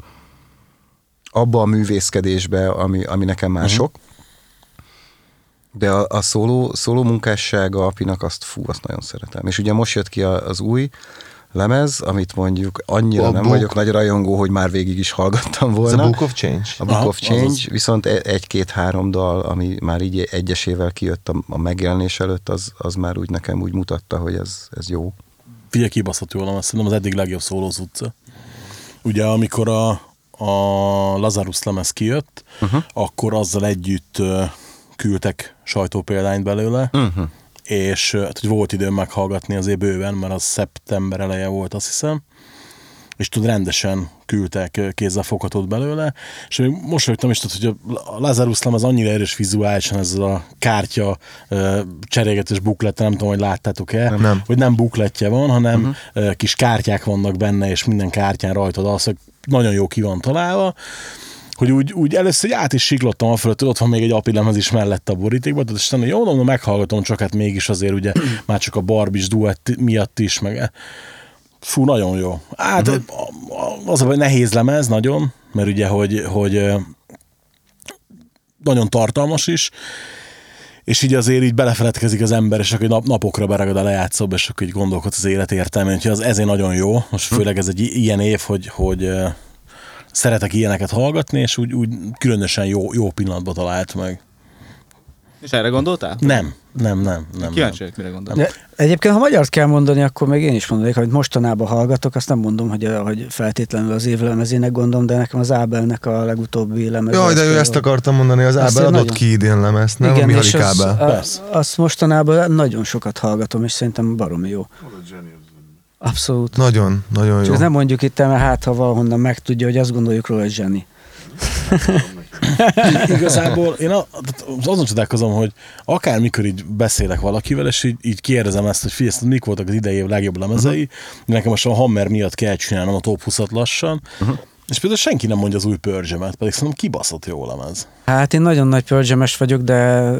abba a művészkedésbe, ami, ami nekem már uh-huh. sok. De a, a szóló, szóló munkássága Apinak azt fú, azt nagyon szeretem. És ugye most jött ki az új lemez, amit mondjuk annyira A nem Book- vagyok nagy rajongó, hogy már végig is hallgattam Ez volna. a Book of Change. A Book Aha, of Change, azaz. viszont e- egy-két-három dal, ami már így egyesével kijött a, a megjelenés előtt, az, az már úgy nekem úgy mutatta, hogy ez, ez jó. Figyelj, kibaszott jól lemez, szerintem az eddig legjobb szólóz utca. Ugye, amikor a, a Lazarus lemez kijött, uh-huh. akkor azzal együtt küldtek sajtópéldányt belőle, uh-huh. És hát, hogy volt időm meghallgatni azért bőven, mert az szeptember eleje volt, azt hiszem, és tud rendesen küldtek ö, kézzel foghatót belőle, és még mosolyogtam is, tudod, hogy a Lazarus lemez annyira erős vizuálisan, ez a kártya cserégetés buklete, nem tudom, hogy láttátok-e, Nem. Nem. hogy nem bukletje van, hanem uh-huh. kis kártyák vannak benne, és minden kártyán rajtad az, hogy nagyon jó ki van találva, hogy úgy, úgy először így át is siklottam a fölött, hogy ott van még egy api lemez is mellett a borítékban, tehát aztán jó, mondom, meghallgatom, csak hát mégis azért ugye már csak a Barbis duett miatt is, meg fú, nagyon jó. Hát uh-huh. az a baj, nehéz lemez nagyon, mert ugye, hogy, hogy nagyon tartalmas is, és így azért így belefeledkezik az ember, és akkor nap, napokra beragad a lejátszóba, és akkor így gondolkodsz az élet értelmén, úgyhogy az ezért nagyon jó. Most főleg ez egy ilyen év, hogy, hogy szeretek ilyeneket hallgatni, és úgy, úgy különösen jó, jó pillanatban talált meg. És erre gondoltál? Nem, nem, nem, nem. Kíváncsi nem. vagyok, mire gondolsz. De egyébként, ha magyart kell mondani, akkor még én is mondanék, amit mostanában hallgatok, azt nem mondom, hogy, hogy feltétlenül az év lemezének gondolom, de nekem az Ábelnek a legutóbbi lemez. Jaj, de ő ezt akartam mondani, az Ábel adott nagyon- ki idén lemezt, nem? Igen, a az, a, Persze. azt mostanában nagyon sokat hallgatom, és szerintem baromi jó. Abszolút. Nagyon, nagyon Csak jó. ezt nem mondjuk itt, mert hát ha valahonnan megtudja, hogy azt gondoljuk róla, hogy zseni. Igazából én azon csodálkozom, hogy akármikor így beszélek valakivel, és így, így kérdezem ezt, hogy figyelj, mik voltak az idei év legjobb lemezei, uh-huh. nekem most a Hammer miatt kell csinálnom a top 20-at lassan, uh-huh. És például senki nem mondja az új pörzsemet, pedig szerintem kibaszott jó lemez. Hát én nagyon nagy pearl vagyok, de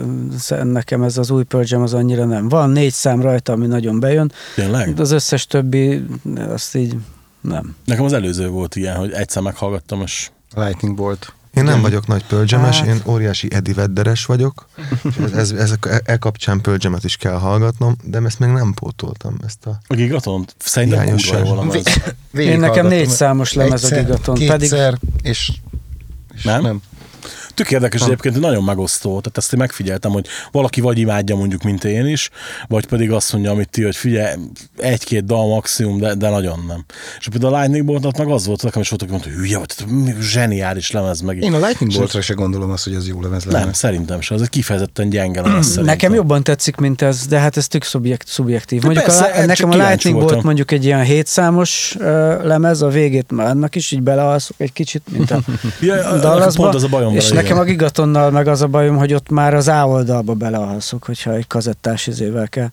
nekem ez az új Jam az annyira nem. Van négy szám rajta, ami nagyon bejön, Tényleg? de az összes többi, azt így nem. Nekem az előző volt ilyen, hogy egyszer meghallgattam, és Lightning Bolt. Én nem vagyok nagy pölgyemes, Hát. én óriási Eddie Vedderes vagyok, és ez, ez, ez, e, e kapcsán pölgyemet is kell hallgatnom, de ezt még nem pótoltam, ezt a... a Gigaton szerintem kurva Én nekem négy számos lemez a Egyszer, Gigaton, Kétszer, és, és Nem? nem. Tök érdekes egyébként, hogy nagyon megosztó. Tehát ezt én megfigyeltem, hogy valaki vagy imádja mondjuk, mint én is, vagy pedig azt mondja, amit ti, hogy figyelj, egy-két dal maximum, de, de nagyon nem. És például a Lightning Boltnak meg az volt, nekem is volt, aki mondta, hogy hülye vagy, zseniális lemez meg. Én a Lightning Boltra se gondolom azt, hogy az jó lemez lenne. Nem, szerintem sem. Ez egy kifejezetten gyenge lemez szerintem. Nekem jobban tetszik, mint ez, de hát ez tök szubjekt, szubjektív. Mondjuk persze, a, nekem a Lightning voltam. Bolt mondjuk egy ilyen hétszámos uh, lemez, a végét már annak is így belealszok egy kicsit, mint a Ja, Dallasba, pont az a bajom és vele, nekem a Gigatonnal meg az a bajom, hogy ott már az A oldalba belealszok, hogyha egy kazettás izével kell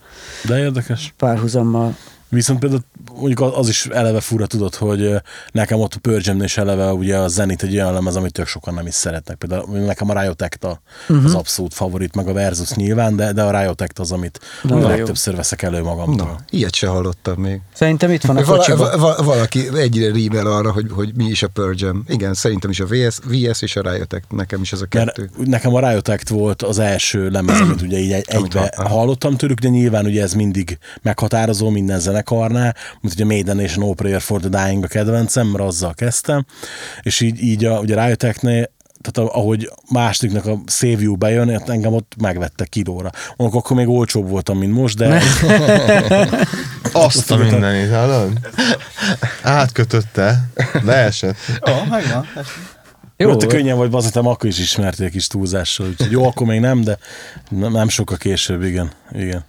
De érdekes. párhuzammal. Viszont például mondjuk az- az is eleve fura, tudod, hogy nekem ott a Purge is eleve ugye a Zenit egy olyan lemez, amit tök sokan nem is szeretnek. Például nekem a Riot Act a, uh-huh. az abszolút favorit, meg a Versus nyilván, de, de a Riot Act az, amit Nagyon jó. legtöbbször veszek elő magamtól. Na, ilyet se hallottam még. Szerintem itt van a kocsiban. va, va, valaki egyre rímel arra, hogy, hogy mi is a purge Igen, szerintem is a VS, VS és a Riot Act, nekem is ez a Mert kettő. nekem a Riot Act volt az első lemez, amit ugye így egybe hallottam tőlük, de nyilván ugye ez mindig meghatározó minden zenekarnál, mint ugye Maiden és a No Prayer for the Dying a kedvencem, mert azzal kezdtem, és így, így a, ugye Act-nél tehát ahogy másodiknak a Save You bejön, hát engem ott megvettek kilóra. Mondjuk akkor még olcsóbb voltam, mint most, de Azt a mindenit, hallod? Átkötötte, leesett. Ó, megvan. jó, Jó, ott könnyen vagy, bazetem, akkor is ismerték is túlzással. Úgyhogy jó, akkor még nem, de nem, nem sokkal később, igen. igen.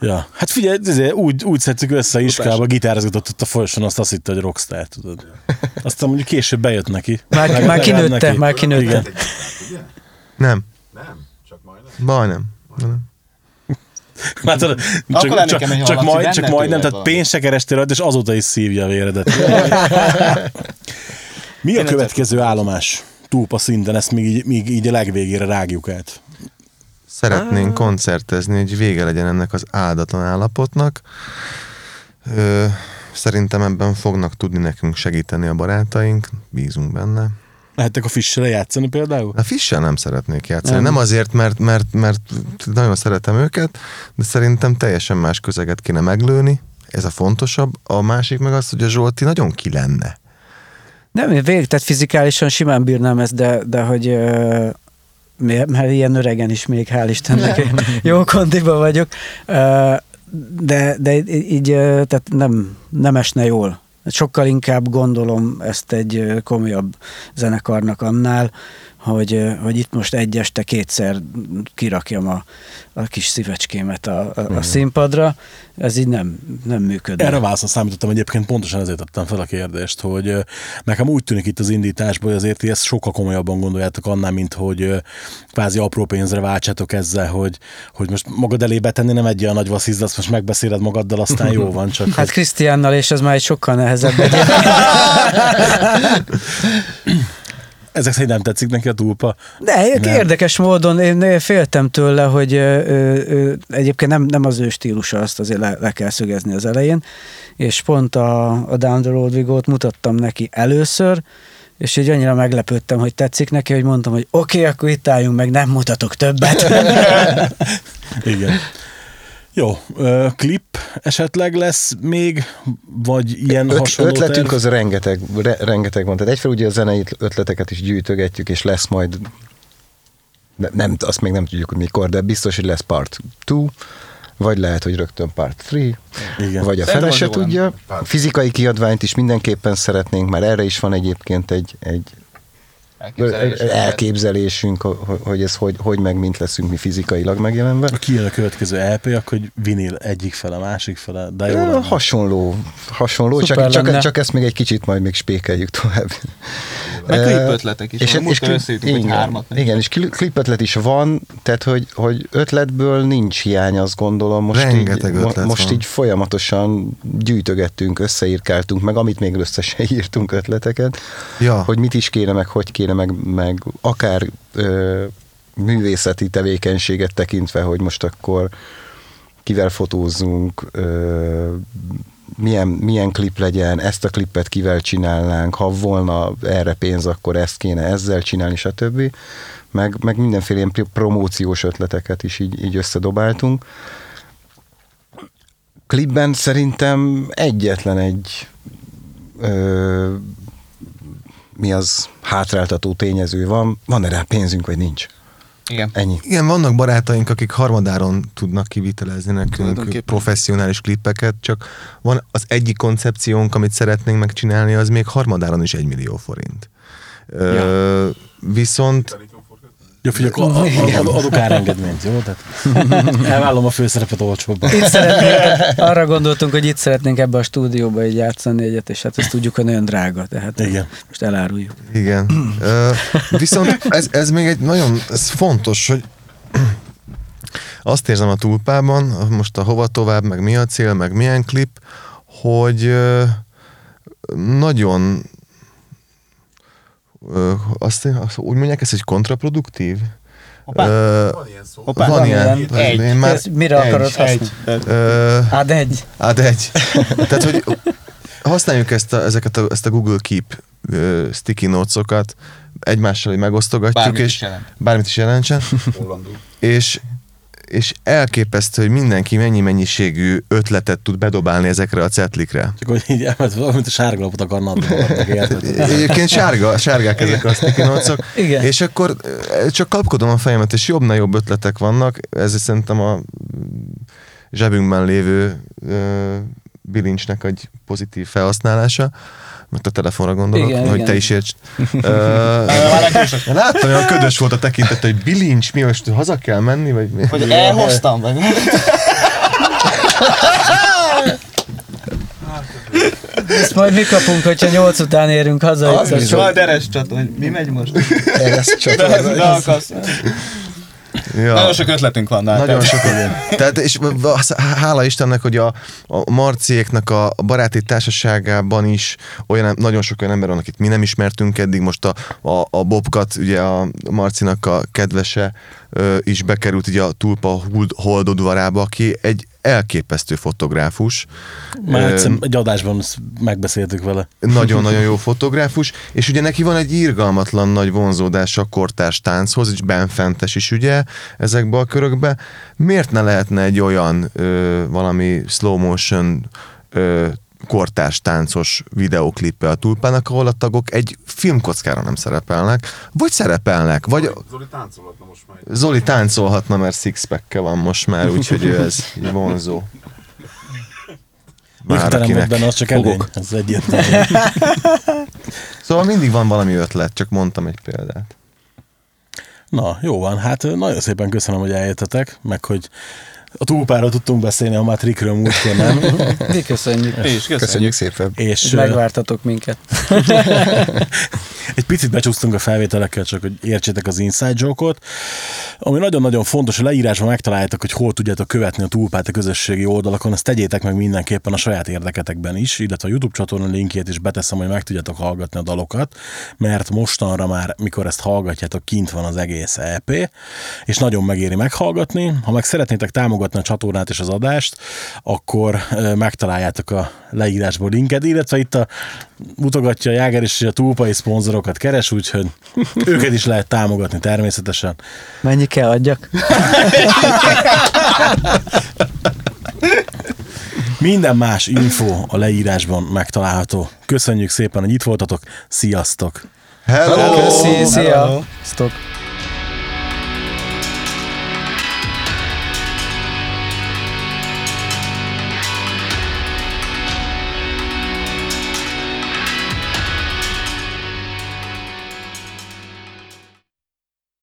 Ja, hát figyelj, ezért úgy, úgy szedtük össze iskolába, gitározgatott ott a folyosón, azt azt hitte, hogy rockstar, tudod. Aztán mondjuk később bejött neki. Már, Legalább már kinőtte, neki. már kinőtte. Igen. Nem, Nem, csak majdnem. baj nem. nem. Hát, tudod, Akkor csak, lenni csak, kemény, csak, majd, csak majdnem, tehát pénzt se kerestél rajta, és azóta is szívja a véredet. Mi a következő állomás? Túlpa szinten, ezt még így, még így a legvégére rágjuk át. Szeretnénk koncertezni, hogy vége legyen ennek az áldatlan állapotnak. Ö, szerintem ebben fognak tudni nekünk segíteni a barátaink, bízunk benne. Lehettek a fissel játszani például? A Fissel nem szeretnék játszani. Nem. Nem, azért, mert, mert, mert nagyon szeretem őket, de szerintem teljesen más közeget kéne meglőni. Ez a fontosabb. A másik meg az, hogy a Zsolti nagyon ki lenne. Nem, én végig, tehát fizikálisan simán bírnám ezt, de, de hogy mert ilyen öregen is még, hál' Istennek, jó kondiban vagyok, de, de így tehát nem, nem esne jól. Sokkal inkább gondolom ezt egy komolyabb zenekarnak annál, hogy, hogy itt most egy este kétszer kirakjam a, a kis szívecskémet a, a, a színpadra, ez így nem, nem működne. Erre válaszra számítottam egyébként, pontosan ezért tettem fel a kérdést, hogy nekem úgy tűnik itt az indításból, hogy azért ti ezt sokkal komolyabban gondoljátok annál, mint hogy kvázi apró pénzre váltsátok ezzel, hogy, hogy most magad elé betenni nem egy olyan nagy vasszíz, azt most megbeszéled magaddal, aztán jó van, csak Hát Krisztiánnal, és ez már egy sokkal nehezebb. ezek szerint nem tetszik neki a túlpa. De Nem. érdekes módon én féltem tőle, hogy ö, ö, egyébként nem, nem az ő stílusa, azt azért le, le kell szögezni az elején, és pont a, a Down the Road Go-t mutattam neki először, és így annyira meglepődtem, hogy tetszik neki, hogy mondtam, hogy oké, okay, akkor itt álljunk meg, nem mutatok többet. Igen. Jó, ö, klip esetleg lesz még, vagy ilyen Öt, hasonló ötletünk terv? az rengeteg, re, rengeteg van. Tehát egyfelől ugye a zenei ötleteket is gyűjtögetjük, és lesz majd, ne, nem, azt még nem tudjuk, hogy mikor, de biztos, hogy lesz part 2, vagy lehet, hogy rögtön part 3, Igen. vagy a Szerintem az se tudja. Fizikai kiadványt is mindenképpen szeretnénk, mert erre is van egyébként egy, egy Elképzelés. elképzelésünk, hogy, ez hogy, hogy meg mint leszünk mi fizikailag megjelenve. Ha kijön a következő LP, akkor hogy vinil egyik fele, másik fele, de jó lenne. Hasonló, hasonló csak, csak, lenne. csak ezt még egy kicsit majd még spékeljük tovább. Meg klip ötletek is. És, van. és klip- összejutunk, hogy hármat. nem? Igen, és kli- klipötlet is van, tehát hogy, hogy ötletből nincs hiány, azt gondolom. Most Rengeteg így, ötlet Most van. így folyamatosan gyűjtögettünk, összeírkáltunk, meg amit még össze se írtunk ötleteket, Ja. hogy mit is kéne, meg hogy kéne, meg, meg akár ö, művészeti tevékenységet tekintve, hogy most akkor kivel fotózzunk, ö, milyen, milyen klip legyen, ezt a klipet kivel csinálnánk, ha volna erre pénz, akkor ezt kéne ezzel csinálni, stb. Meg, meg mindenféle ilyen promóciós ötleteket is így, így összedobáltunk. Klipben szerintem egyetlen egy ö, mi az hátráltató tényező van, van-e rá pénzünk, vagy nincs? Igen. Ennyi. Igen, vannak barátaink, akik harmadáron tudnak kivitelezni nekünk professzionális klippeket, csak van az egyik koncepciónk, amit szeretnénk megcsinálni, az még harmadáron is egy millió forint. Ö, viszont Jó, figyelj, akkor a- a- a- adok árengedményt, jó? Tehát elvállom a főszerepet olcsóbban. Itt szeretnénk, arra gondoltunk, hogy itt szeretnénk ebbe a stúdióba így játszani egyet, és hát ezt tudjuk, hogy nagyon drága, tehát Igen. most eláruljuk. Igen. Ö, viszont ez, ez még egy nagyon ez fontos, hogy azt érzem a túlpában, most a hova tovább, meg mi a cél, meg milyen klip, hogy ö, nagyon azt, azt úgy mondják, ez egy kontraproduktív? Hoppá. Ö, Van ilyen szó. Hoppá, van van ilyen. ilyen. Egy. Én már, Ez mire Egy, akarod használni? egy. Tehát ö, Hát egy. Hát egy. Tehát, hogy használjuk ezt a, ezeket a, ezt a Google Keep ö, sticky notes-okat, egymással megosztogatjuk, Bármit és is jelent. bármit is jelentsen, és, és elképesztő, hogy mindenki mennyi mennyiségű ötletet tud bedobálni ezekre a cetlikre. Csak hogy így elment valamint a sárgalapot akarna adni. Egyébként sárga, sárgák ezek a sticky Igen. és akkor ö, csak kapkodom a fejemet, és jobbnál jobb ötletek vannak, ez szerintem a zsebünkben lévő ö, bilincsnek egy pozitív felhasználása, mert a telefonra gondolok, Igen, hogy igen. te is érts. Ö, láttam, olyan ködös volt a tekintet, hogy bilincs, mi most haza kell menni, vagy mi? Hogy elhoztam meg. Ezt majd mi kapunk, hogyha nyolc után érünk haza. Az is van deres csata, hogy mi megy most? Ez De, csatorna. de akarsz. Ja. Nagyon sok ötletünk van. Nagyon sok igen. Tehát, és hála Istennek, hogy a, a Marciéknak a baráti társaságában is olyan, nagyon sok olyan ember van, akit mi nem ismertünk eddig. Most a, a, a Bobkat, ugye a Marcinak a kedvese is bekerült ugye a Tulpa Hold- Holdodvarába, aki egy elképesztő fotográfus. Már egyszer egy adásban megbeszéltük vele. nagyon-nagyon jó fotográfus, és ugye neki van egy irgalmatlan nagy vonzódása a kortárs tánchoz, és benfentes is ugye ezekbe a körökbe. Miért ne lehetne egy olyan ö, valami slow motion ö, kortárs táncos videóklippe a tulpának, ahol a tagok egy filmkockára nem szerepelnek, vagy szerepelnek, vagy Zoli táncolhatna most már. Zoli táncolhatna, mert sixpack van most már, úgyhogy ő ez vonzó. Vagy akinek benne, az csak fogok. előny. Ez egyértelmű. Szóval mindig van valami ötlet, csak mondtam egy példát. Na, jó van. Hát nagyon szépen köszönöm, hogy eljöttetek, meg hogy a túlpára tudtunk beszélni, a Matrikről múltkor nem. Mi köszönjük, is, köszönjük. Köszönjük szépen. És ö, megvártatok minket. egy picit becsúsztunk a felvételekkel, csak hogy értsétek az inside joke-ot. Ami nagyon-nagyon fontos, hogy leírásban megtaláljátok, hogy hol tudjátok követni a túlpát a közösségi oldalakon, ezt tegyétek meg mindenképpen a saját érdeketekben is, illetve a YouTube csatorna linkjét is beteszem, hogy meg tudjátok hallgatni a dalokat, mert mostanra már, mikor ezt hallgatjátok, kint van az egész EP, és nagyon megéri meghallgatni. Ha meg szeretnétek támogatni a csatornát és az adást, akkor megtaláljátok a leírásból linket, illetve itt a mutogatja a Jáger és a túlpai szponzorokat keres, úgyhogy őket is lehet támogatni természetesen. Mennyi kell adjak? Minden más info a leírásban megtalálható. Köszönjük szépen, hogy itt voltatok. Sziasztok! Hello! Köszi, szia! Sziasztok!